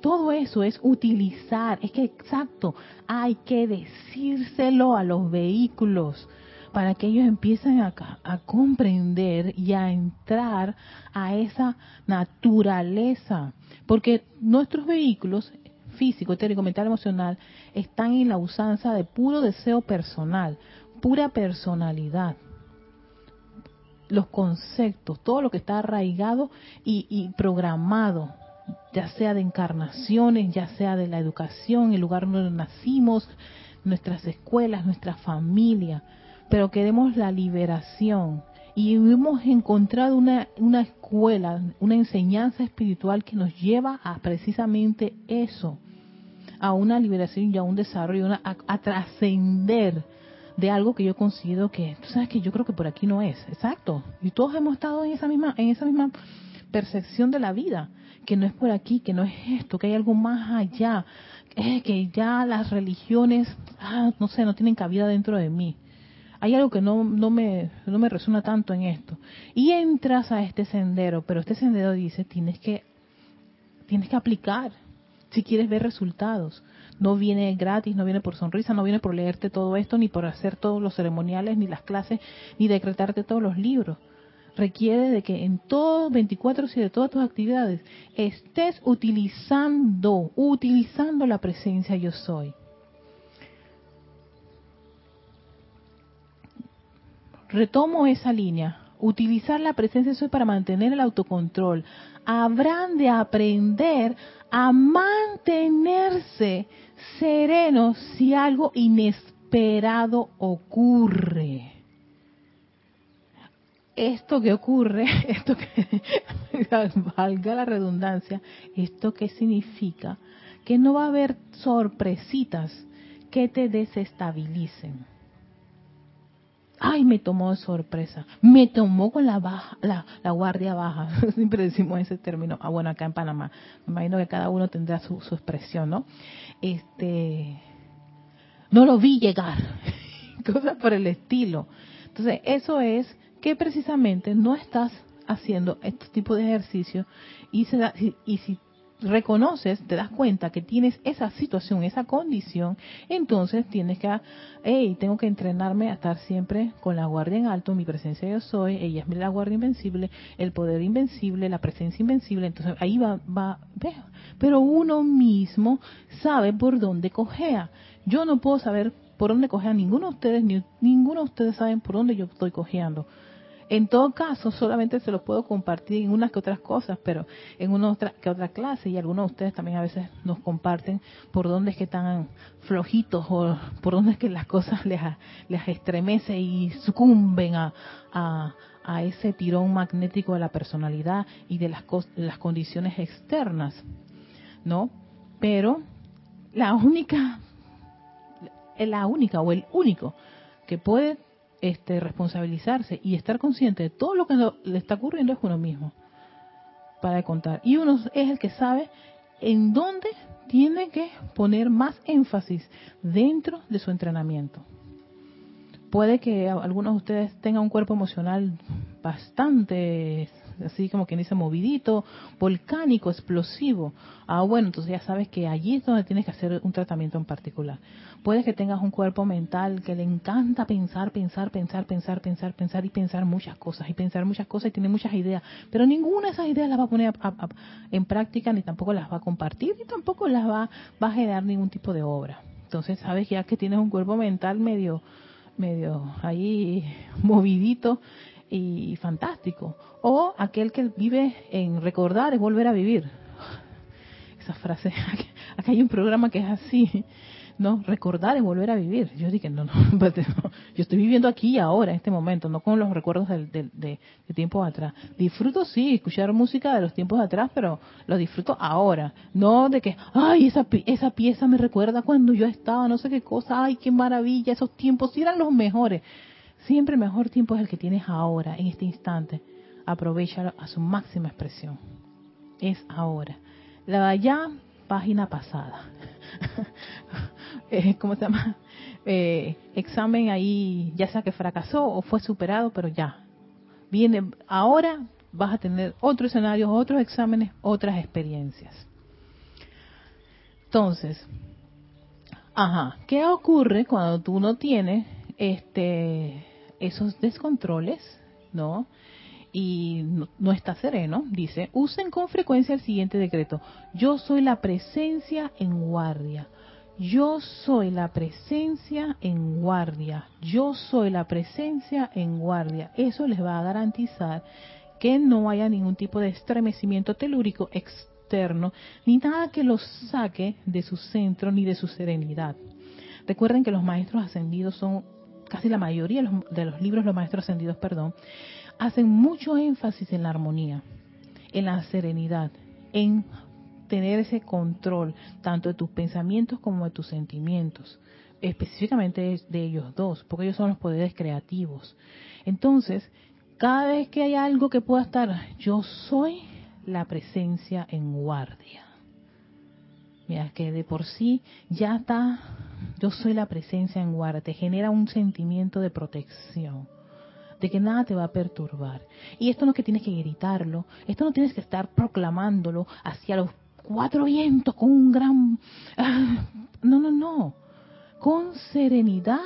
A: todo eso es utilizar, es que exacto, hay que decírselo a los vehículos para que ellos empiecen a, a comprender y a entrar a esa naturaleza. Porque nuestros vehículos físico, etérico, mental, emocional, están en la usanza de puro deseo personal, pura personalidad. Los conceptos, todo lo que está arraigado y, y programado ya sea de encarnaciones, ya sea de la educación, el lugar donde nacimos, nuestras escuelas, nuestra familia, pero queremos la liberación. Y hemos encontrado una, una escuela, una enseñanza espiritual que nos lleva a precisamente eso, a una liberación y a un desarrollo, a, a trascender de algo que yo considero que, tú sabes que yo creo que por aquí no es, exacto. Y todos hemos estado en esa misma, en esa misma percepción de la vida que no es por aquí, que no es esto, que hay algo más allá, que ya las religiones, ah, no sé, no tienen cabida dentro de mí. Hay algo que no, no, me, no me resuena tanto en esto. Y entras a este sendero, pero este sendero dice, tienes que, tienes que aplicar si quieres ver resultados. No viene gratis, no viene por sonrisa, no viene por leerte todo esto, ni por hacer todos los ceremoniales, ni las clases, ni decretarte todos los libros requiere de que en todos 24 y de todas tus actividades estés utilizando, utilizando la presencia yo soy. Retomo esa línea. Utilizar la presencia yo soy para mantener el autocontrol. Habrán de aprender a mantenerse serenos si algo inesperado ocurre. Esto que ocurre, esto que valga la redundancia, esto que significa que no va a haber sorpresitas que te desestabilicen. Ay, me tomó sorpresa, me tomó con la baja, la, guardia baja, siempre decimos ese término, ah bueno, acá en Panamá, me imagino que cada uno tendrá su, su expresión, ¿no? Este, no lo vi llegar, cosas por el estilo. Entonces, eso es que precisamente no estás haciendo este tipo de ejercicio y, se da, y si reconoces, te das cuenta que tienes esa situación, esa condición, entonces tienes que, hey, tengo que entrenarme a estar siempre con la guardia en alto, mi presencia yo soy, ella es la guardia invencible, el poder invencible, la presencia invencible, entonces ahí va, va, pero uno mismo sabe por dónde cojea. Yo no puedo saber por dónde cojea ninguno de ustedes, ni ninguno de ustedes saben por dónde yo estoy cojeando en todo caso, solamente se los puedo compartir en unas que otras cosas, pero en una otra, que otra clase, y algunos de ustedes también a veces nos comparten por dónde es que están flojitos o por dónde es que las cosas les, les estremece y sucumben a, a, ese tirón magnético de la personalidad y de las, las condiciones externas, ¿no? Pero la única, la única o el único que puede este, responsabilizarse y estar consciente de todo lo que le está ocurriendo es uno mismo para contar. Y uno es el que sabe en dónde tiene que poner más énfasis dentro de su entrenamiento. Puede que algunos de ustedes tengan un cuerpo emocional bastante así como quien dice movidito, volcánico, explosivo. Ah, bueno, entonces ya sabes que allí es donde tienes que hacer un tratamiento en particular. Puedes que tengas un cuerpo mental que le encanta pensar, pensar, pensar, pensar, pensar, pensar y pensar muchas cosas y pensar muchas cosas y tiene muchas ideas, pero ninguna de esas ideas las va a poner en práctica ni tampoco las va a compartir ni tampoco las va, va a generar ningún tipo de obra. Entonces sabes ya que tienes un cuerpo mental medio medio ahí movidito y fantástico. O aquel que vive en recordar es volver a vivir. Esa frase, acá hay un programa que es así, ¿no? Recordar es volver a vivir. Yo dije, no, no, no, yo estoy viviendo aquí y ahora, en este momento, no con los recuerdos de, de, de, tiempos atrás. Disfruto, sí, escuchar música de los tiempos atrás, pero lo disfruto ahora. No de que, ay, esa, esa pieza me recuerda cuando yo estaba, no sé qué cosa, ay, qué maravilla, esos tiempos eran los mejores. Siempre el mejor tiempo es el que tienes ahora, en este instante. Aprovechalo a su máxima expresión. Es ahora. La de allá, página pasada. Eh, ¿Cómo se llama? Eh, examen ahí, ya sea que fracasó o fue superado, pero ya. Viene, ahora vas a tener otros escenarios, otros exámenes, otras experiencias. Entonces, ajá, ¿qué ocurre cuando tú no tienes este esos descontroles, ¿no? Y no, está sereno, dice, usen con frecuencia el siguiente decreto. Yo soy la presencia en guardia. Yo soy la presencia en guardia. Yo soy la presencia en guardia. Eso les va a garantizar que no haya ningún tipo de estremecimiento telúrico externo, ni nada que los saque de su centro ni de su serenidad. Recuerden que los maestros ascendidos son casi la mayoría de los, libros, los maestros ascendidos, perdón, hacen mucho énfasis en la armonía, en la serenidad, en tener ese control tanto de tus pensamientos como de tus sentimientos, específicamente de ellos dos, porque ellos son los poderes creativos. Entonces, cada vez que hay algo que pueda estar, yo soy la presencia en guardia. Mira, que de por sí ya está, yo soy la presencia en guardia, te genera un sentimiento de protección, de que nada te va a perturbar. Y esto no es que tienes que gritarlo, esto no tienes que estar proclamándolo hacia los cuatro vientos con un gran... Ah, no, no, no, con serenidad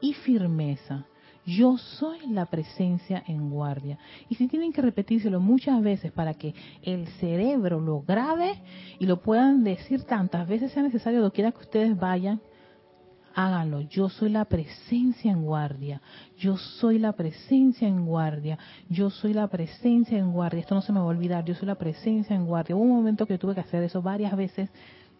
A: y firmeza. Yo soy la presencia en guardia. Y si tienen que repetírselo muchas veces para que el cerebro lo grabe y lo puedan decir tantas veces sea necesario, donde quiera que ustedes vayan, háganlo. Yo soy la presencia en guardia. Yo soy la presencia en guardia. Yo soy la presencia en guardia. Esto no se me va a olvidar. Yo soy la presencia en guardia. Hubo un momento que tuve que hacer eso varias veces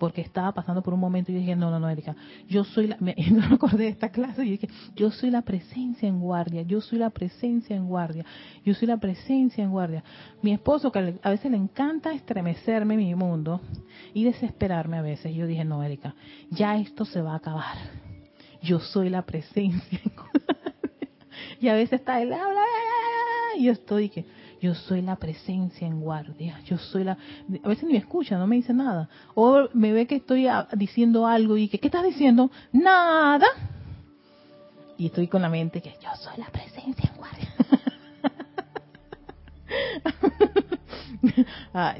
A: porque estaba pasando por un momento y dije, no, no, no, Erika, yo soy la, me, no acordé de esta clase y dije, yo soy la presencia en guardia, yo soy la presencia en guardia, yo soy la presencia en guardia. Mi esposo, que a veces le encanta estremecerme mi mundo y desesperarme a veces, yo dije, no, Erika, ya esto se va a acabar. Yo soy la presencia en guardia. Y a veces está él, habla, y yo estoy que yo soy la presencia en guardia, yo soy la... A veces ni me escucha, no me dice nada. O me ve que estoy diciendo algo y que, ¿qué estás diciendo? Nada. Y estoy con la mente que yo soy la presencia en guardia. ah,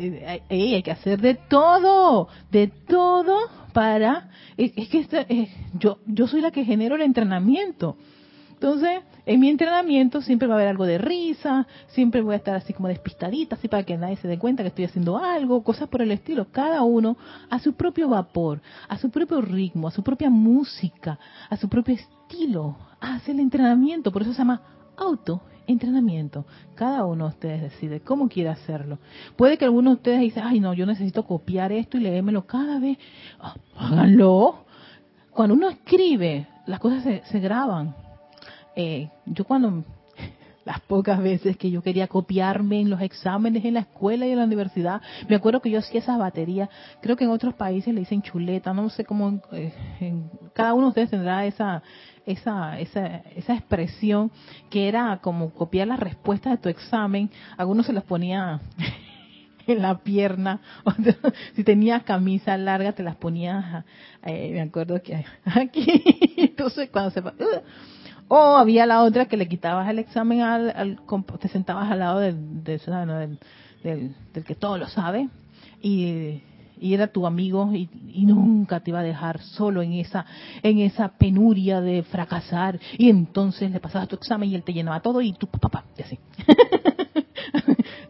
A: hay, que hacer de todo, de todo para... Es, que yo, yo soy la que genero el entrenamiento. Entonces, en mi entrenamiento siempre va a haber algo de risa, siempre voy a estar así como despistadita, así para que nadie se dé cuenta que estoy haciendo algo, cosas por el estilo. Cada uno a su propio vapor, a su propio ritmo, a su propia música, a su propio estilo. Hace el entrenamiento, por eso se llama autoentrenamiento. Cada uno de ustedes decide cómo quiere hacerlo. Puede que alguno de ustedes dice, ay no, yo necesito copiar esto y leérmelo cada vez. Háganlo. Cuando uno escribe, las cosas se, se graban eh, yo cuando las pocas veces que yo quería copiarme en los exámenes en la escuela y en la universidad, me acuerdo que yo hacía esas baterías, creo que en otros países le dicen chuleta, no sé cómo, eh, en, cada uno de ustedes tendrá esa, esa, esa, esa expresión que era como copiar las respuestas de tu examen, algunos se las ponía en la pierna, si tenías camisa larga te las ponías, eh, me acuerdo que aquí, entonces cuando se... O había la otra que le quitabas el examen al, te sentabas al lado del, del, del, que todo lo sabe y, era tu amigo y, nunca te iba a dejar solo en esa en esa penuria de fracasar. Y entonces le pasabas tu examen y él te llenaba todo y tú papá y así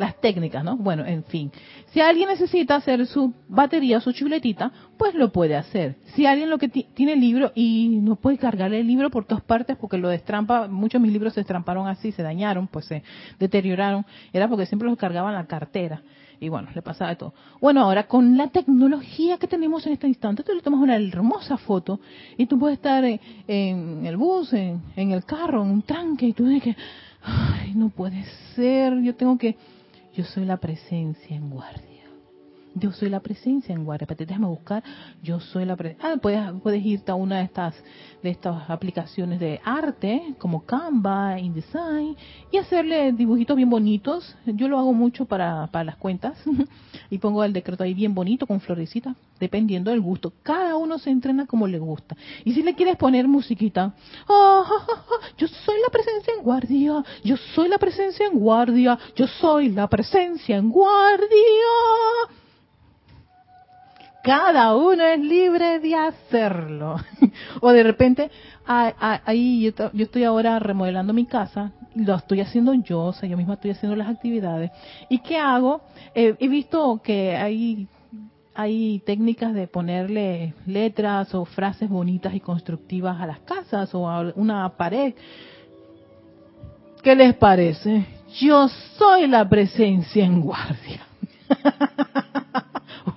A: las técnicas, ¿no? Bueno, en fin. Si alguien necesita hacer su batería, su chuletita, pues lo puede hacer. Si alguien lo que tiene libro y no puede cargar el libro por todas partes porque lo destrampa, muchos de mis libros se destramparon así, se dañaron, pues se deterioraron, era porque siempre los cargaba en la cartera. Y bueno, le pasaba de todo. Bueno, ahora con la tecnología que tenemos en este instante, tú le tomas una hermosa foto y tú puedes estar en, el bus, en, en, el carro, en un tranque y tú dices, ay, no puede ser, yo tengo que yo soy la presencia en guardia. Yo soy la presencia en guardia. Espérate, déjame buscar. Yo soy la presencia. Ah, puedes, puedes irte a una de estas de estas aplicaciones de arte como Canva, InDesign y hacerle dibujitos bien bonitos. Yo lo hago mucho para, para las cuentas y pongo el decreto ahí bien bonito con florecitas, dependiendo del gusto. Cada uno se entrena como le gusta. Y si le quieres poner musiquita, ah, yo soy la presencia en guardia, yo soy la presencia en guardia, yo soy la presencia en guardia cada uno es libre de hacerlo. o de repente, ahí yo, estoy ahora remodelando mi casa, lo estoy haciendo yo, o sea, yo misma estoy haciendo las actividades. ¿Y qué hago? he visto que hay hay técnicas de ponerle letras o frases bonitas y constructivas a las casas o a una pared. ¿Qué les parece? Yo soy la presencia en guardia.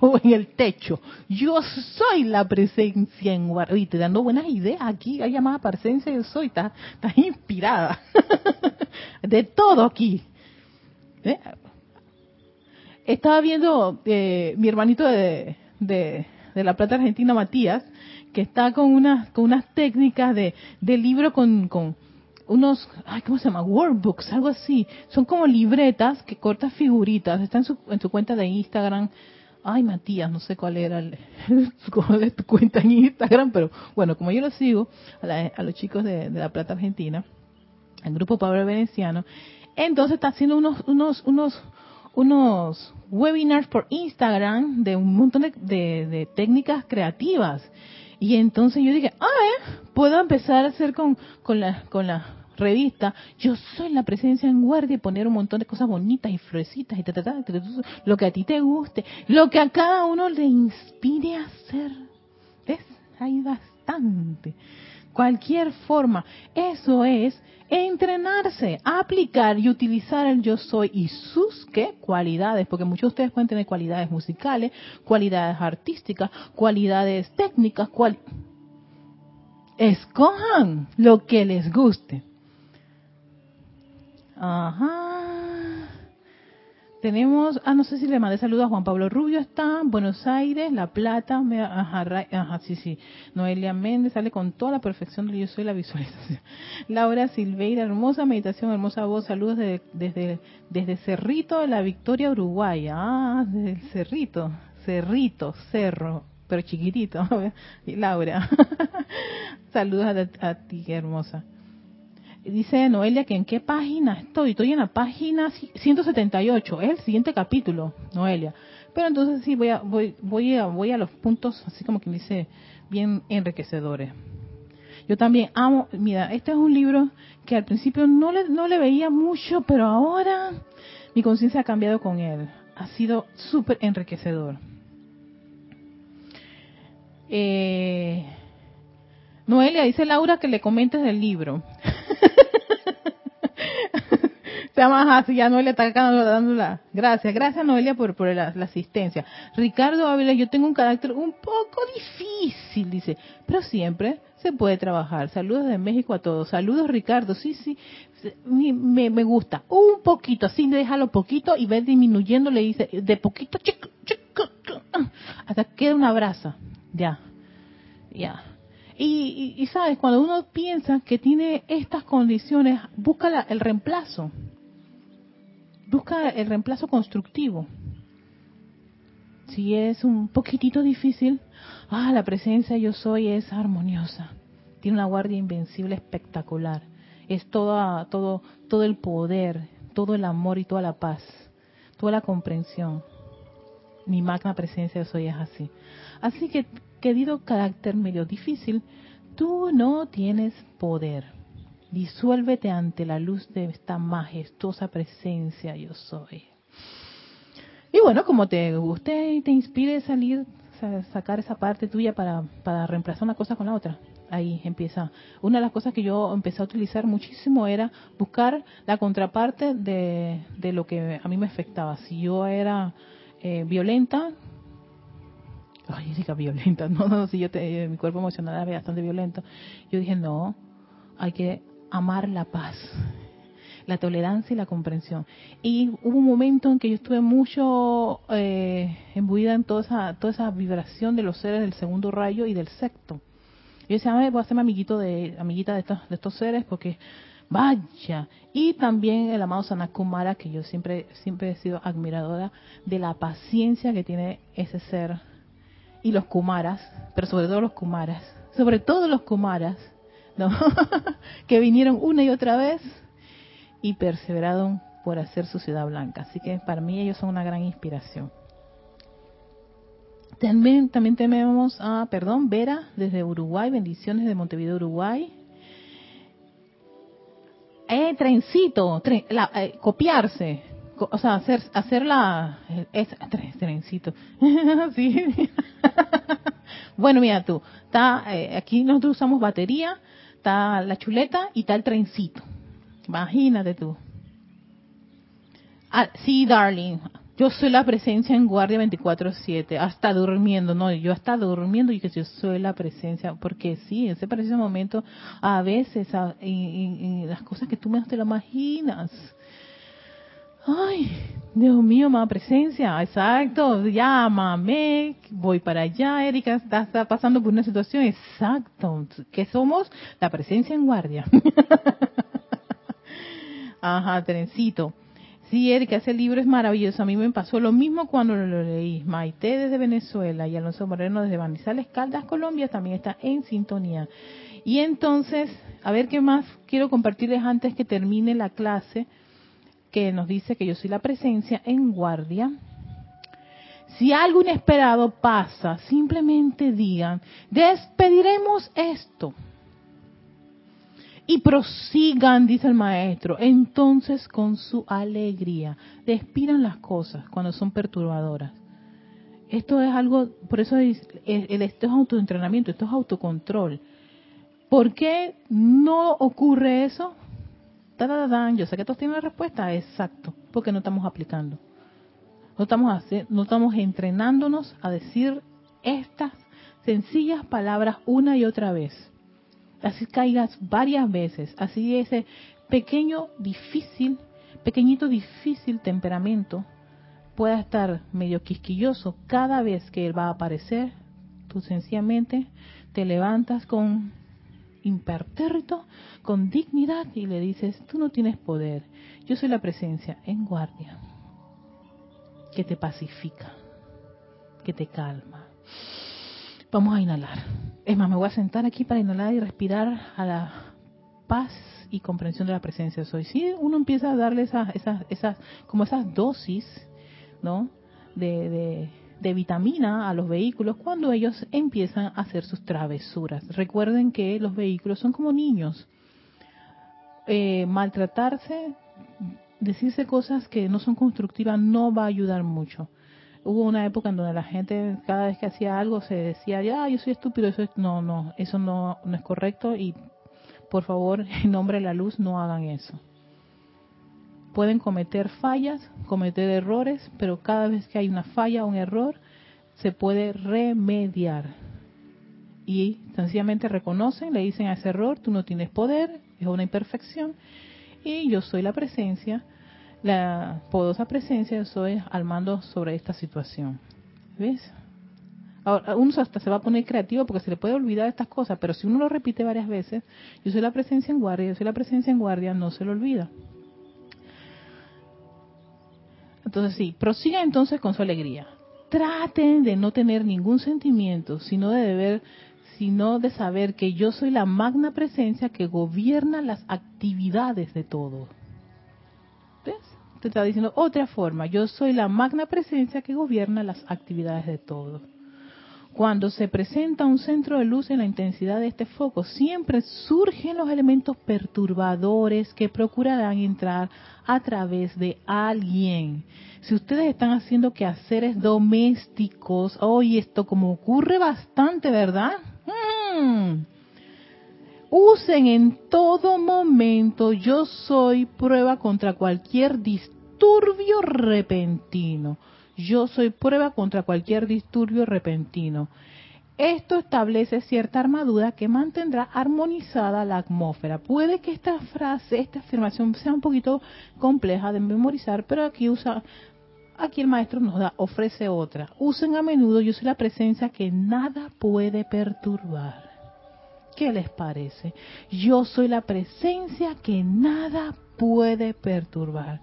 A: o en el techo. Yo soy la presencia en guardia. Y te dando buenas ideas aquí. Hay llamada presencia, yo soy. Estás está inspirada. de todo aquí. ¿Eh? Estaba viendo eh, mi hermanito de, de, La Plata Argentina, Matías, que está con unas, con unas técnicas de, de libro con, con unos, ay, ¿cómo se llama? Workbooks, algo así. Son como libretas que cortas figuritas. Está en su, en su cuenta de Instagram. Ay, Matías, no sé cuál era el, tu cuenta en Instagram, pero bueno, como yo lo sigo a, los chicos de, La Plata Argentina, el grupo Pablo Veneciano, entonces está haciendo unos, unos, unos, unos webinars por Instagram de un montón de, de, técnicas creativas. Y entonces yo dije, ah, ¿eh? puedo empezar a hacer con, con, la, con la revista, yo soy la presencia en guardia y poner un montón de cosas bonitas y fresitas y ta, ta, ta, lo que a ti te guste, lo que a cada uno le inspire a hacer. ¿Ves? Hay bastante. cualquier forma. Eso es entrenarse, aplicar y utilizar el yo soy y sus qué cualidades, porque muchos de ustedes pueden tener cualidades musicales, cualidades artísticas, cualidades técnicas, cual... escojan lo que les guste. Ajá. Tenemos, ah, no sé si le mandé saludos a Juan Pablo Rubio, está, Buenos Aires, La Plata, ajá, sí, sí. Noelia Méndez sale con toda la perfección de Yo Soy la visualización. Laura Silveira, hermosa meditación, hermosa voz, saludos desde, desde Cerrito de la Victoria, Uruguay. Ah, desde el Cerrito, Cerrito, Cerro, pero chiquitito. Laura, saludos a, a ti, hermosa dice Noelia que en qué página estoy. Estoy en la página 178, es el siguiente capítulo, Noelia. Pero entonces sí voy a voy voy a voy a los puntos así como que dice bien enriquecedores. Yo también amo, mira, este es un libro que al principio no le no le veía mucho, pero ahora mi conciencia ha cambiado con él. Ha sido súper enriquecedor. Eh, Noelia dice Laura que le comentes del libro. Se llama así, ya Noelia está dando la gracias. Gracias Noelia por, por la, asistencia. Ricardo Ávila, yo tengo un carácter un poco difícil, dice, pero siempre se puede trabajar. Saludos de México a todos. Saludos Ricardo, sí, sí, me, me gusta. Un poquito, así déjalo poquito y ves disminuyendo, le dice, de poquito, chico, chico, hasta que queda una brasa. Ya, ya. Y, sabes, cuando uno piensa que tiene estas condiciones, busca el reemplazo. Busca el reemplazo constructivo. Si es un poquitito difícil, ah, la presencia yo soy es armoniosa. Tiene una guardia invencible espectacular. Es todo, todo, todo el poder, todo el amor y toda la paz, toda la comprensión. Mi magna presencia yo soy es así. Así que querido carácter medio difícil, tú no tienes poder. Disuélvete ante la luz de esta majestuosa presencia yo soy. Y bueno, como te guste y te inspire salir, sacar esa parte tuya para, para reemplazar una cosa con la otra, ahí empieza. Una de las cosas que yo empecé a utilizar muchísimo era buscar la contraparte de, de lo que a mí me afectaba. Si yo era eh, violenta, ay, Erika, violenta, no, no, si yo mi cuerpo emocional era bastante violento. Yo dije, no, hay que amar la paz, la tolerancia y la comprensión. Y hubo un momento en que yo estuve mucho eh, embuida en toda esa, toda esa vibración de los seres del segundo rayo y del sexto. Yo decía, voy a hacerme amiguito de, amiguita de estos, de estos seres porque vaya. Y también el amado Sanakumara, que yo siempre, siempre he sido admiradora de la paciencia que tiene ese ser y los kumaras, pero sobre todo los kumaras, sobre todo los kumaras, ¿no? que vinieron una y otra vez y perseveraron por hacer su ciudad blanca. Así que para mí ellos son una gran inspiración. También, también tenemos a, perdón, Vera desde Uruguay, bendiciones de Montevideo, Uruguay. Eh, trencito, eh, copiarse, o sea, hacer, hacer la, es, trencito, sí. bueno, mira tú, está, eh, aquí nosotros usamos batería, está la chuleta y está el trencito. Imagínate tú. Ah, sí, darling, yo soy la presencia en guardia 24/7, hasta durmiendo, no, yo hasta durmiendo y que yo soy la presencia, porque sí, en ese preciso momento, a veces, las cosas que tú menos te lo imaginas, Ay, Dios mío, más presencia, exacto, llámame, voy para allá, Erika está, pasando por una situación, exacto, que somos la presencia en guardia. Ajá, trencito. Sí, Erika, ese libro es maravilloso. A mí me pasó lo mismo cuando lo leí. Maite desde Venezuela y Alonso Moreno desde Manizales, Caldas, Colombia, también está en sintonía. Y entonces, a ver qué más quiero compartirles antes que termine la clase que nos dice que yo soy la presencia en guardia. Si algo inesperado pasa, simplemente digan, despediremos esto. Y prosigan, dice el maestro, entonces con su alegría. Despidan las cosas cuando son perturbadoras. Esto es algo, por eso es, esto es autoentrenamiento, esto es autocontrol. ¿Por qué no ocurre eso? Yo sé que todos tienen la respuesta, exacto, porque no estamos aplicando. No estamos, no estamos entrenándonos a decir estas sencillas palabras una y otra vez. Así caigas varias veces, así ese pequeño, difícil, pequeñito, difícil temperamento pueda estar medio quisquilloso cada vez que él va a aparecer, tú sencillamente te levantas con impertérrito, con dignidad y le dices, tú no tienes poder, yo soy la presencia en guardia, que te pacifica, que te calma. Vamos a inhalar. Es más, me voy a sentar aquí para inhalar y respirar a la paz y comprensión de la presencia soy. Si uno empieza a darle esas, esas, esas, como esas dosis, ¿no? De, de, vitamina a los vehículos cuando ellos empiezan a hacer sus travesuras. Recuerden que los vehículos son como niños. Eh, maltratarse, decirse cosas que no son constructivas no va a ayudar mucho. Hubo una época en donde la gente cada vez que hacía algo se decía, ya, yo soy estúpido, eso no, no, eso no, no es correcto y por favor, en nombre de la luz, no hagan eso. Pueden cometer fallas, cometer errores, pero cada vez que hay una falla o un error, se puede remediar. Y sencillamente reconocen, le dicen a ese error, tú no tienes poder, es una imperfección, y yo soy la presencia, la poderosa presencia, yo soy al mando sobre esta situación. ¿Ves? Ahora, uno hasta se va a poner creativo porque se le puede olvidar estas cosas, pero si uno lo repite varias veces, yo soy la presencia en guardia, yo soy la presencia en guardia, no se lo olvida. Entonces sí, prosigan entonces con su alegría. Traten de no tener ningún sentimiento, sino de ver, sino de saber que yo soy la magna presencia que gobierna las actividades de todo. ¿Ves? Te está diciendo otra forma, yo soy la magna presencia que gobierna las actividades de todo. Cuando se presenta un centro de luz en la intensidad de este foco, siempre surgen los elementos perturbadores que procurarán entrar a través de alguien. Si ustedes están haciendo quehaceres domésticos, hoy esto como ocurre bastante, ¿verdad? Mm. Usen en todo momento, yo soy prueba contra cualquier disturbio repentino yo soy prueba contra cualquier disturbio repentino. Esto establece cierta armadura que mantendrá armonizada la atmósfera. Puede que esta frase, esta afirmación sea un poquito compleja de memorizar, pero aquí usa, aquí el maestro nos da, ofrece otra. Usen a menudo, yo soy la presencia que nada puede perturbar. ¿Qué les parece? Yo soy la presencia que nada puede perturbar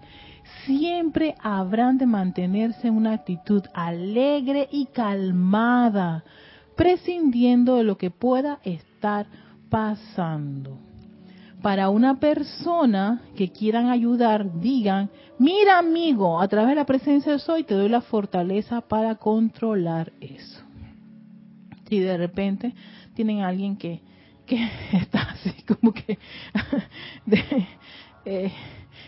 A: siempre habrán de mantenerse en una actitud alegre y calmada, prescindiendo de lo que pueda estar pasando. Para una persona que quieran ayudar, digan, mira amigo, a través de la presencia de soy te doy la fortaleza para controlar eso. Si de repente tienen a alguien que, que está así como que de, eh,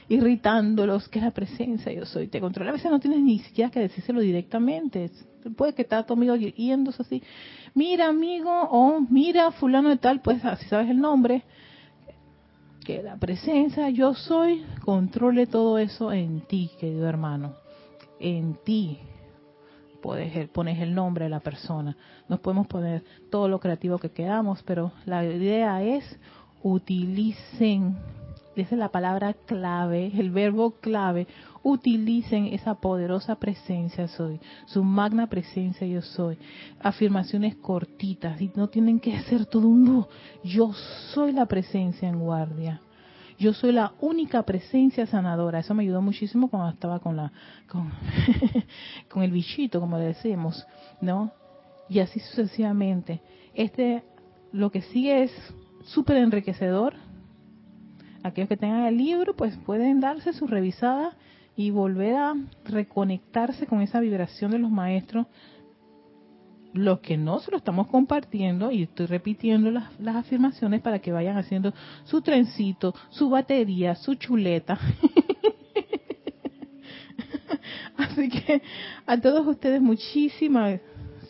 A: irritándolos, que la presencia yo soy, te controla. A veces no tienes ni siquiera que decírselo directamente. Puede que está tu amigo yéndose así, mira amigo, o mira fulano de tal, pues así sabes el nombre, que la presencia yo soy controle todo eso en ti, querido hermano, en ti. Puedes, pones el nombre de la persona. Nos podemos poner todo lo creativo que queramos, pero la idea es utilicen esa es la palabra clave, el verbo clave, utilicen esa poderosa presencia soy, su magna presencia yo soy. Afirmaciones cortitas y no tienen que ser todo un yo soy la presencia en guardia. Yo soy la única presencia sanadora. Eso me ayudó muchísimo cuando estaba con la con, con el bichito, como le decimos, ¿no? Y así sucesivamente. Este lo que sigue es súper enriquecedor aquellos que tengan el libro, pues pueden darse su revisada y volver a reconectarse con esa vibración de los maestros. Los que no se lo estamos compartiendo, y estoy repitiendo las, las afirmaciones para que vayan haciendo su trencito, su batería, su chuleta. Así que a todos ustedes muchísimas,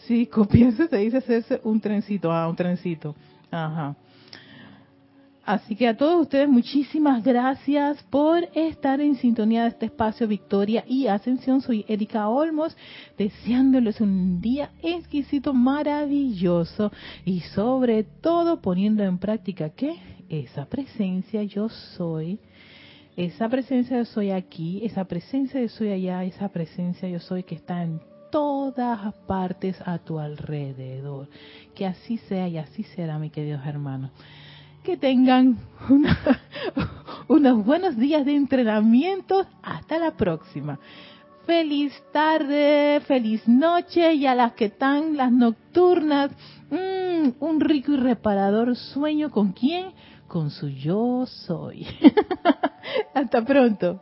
A: sí, copiense se dice hacerse un trencito, ah, un trencito, ajá. Así que a todos ustedes muchísimas gracias por estar en sintonía de este espacio Victoria y Ascensión. Soy Erika Olmos, deseándoles un día exquisito, maravilloso y sobre todo poniendo en práctica que esa presencia yo soy, esa presencia yo soy aquí, esa presencia yo soy allá, esa presencia yo soy que está en todas partes a tu alrededor. Que así sea y así será, mi queridos hermanos que tengan unos buenos días de entrenamiento. Hasta la próxima. Feliz tarde, feliz noche y a las que están las nocturnas, mmm, un rico y reparador sueño con quién? Con su yo soy. Hasta pronto.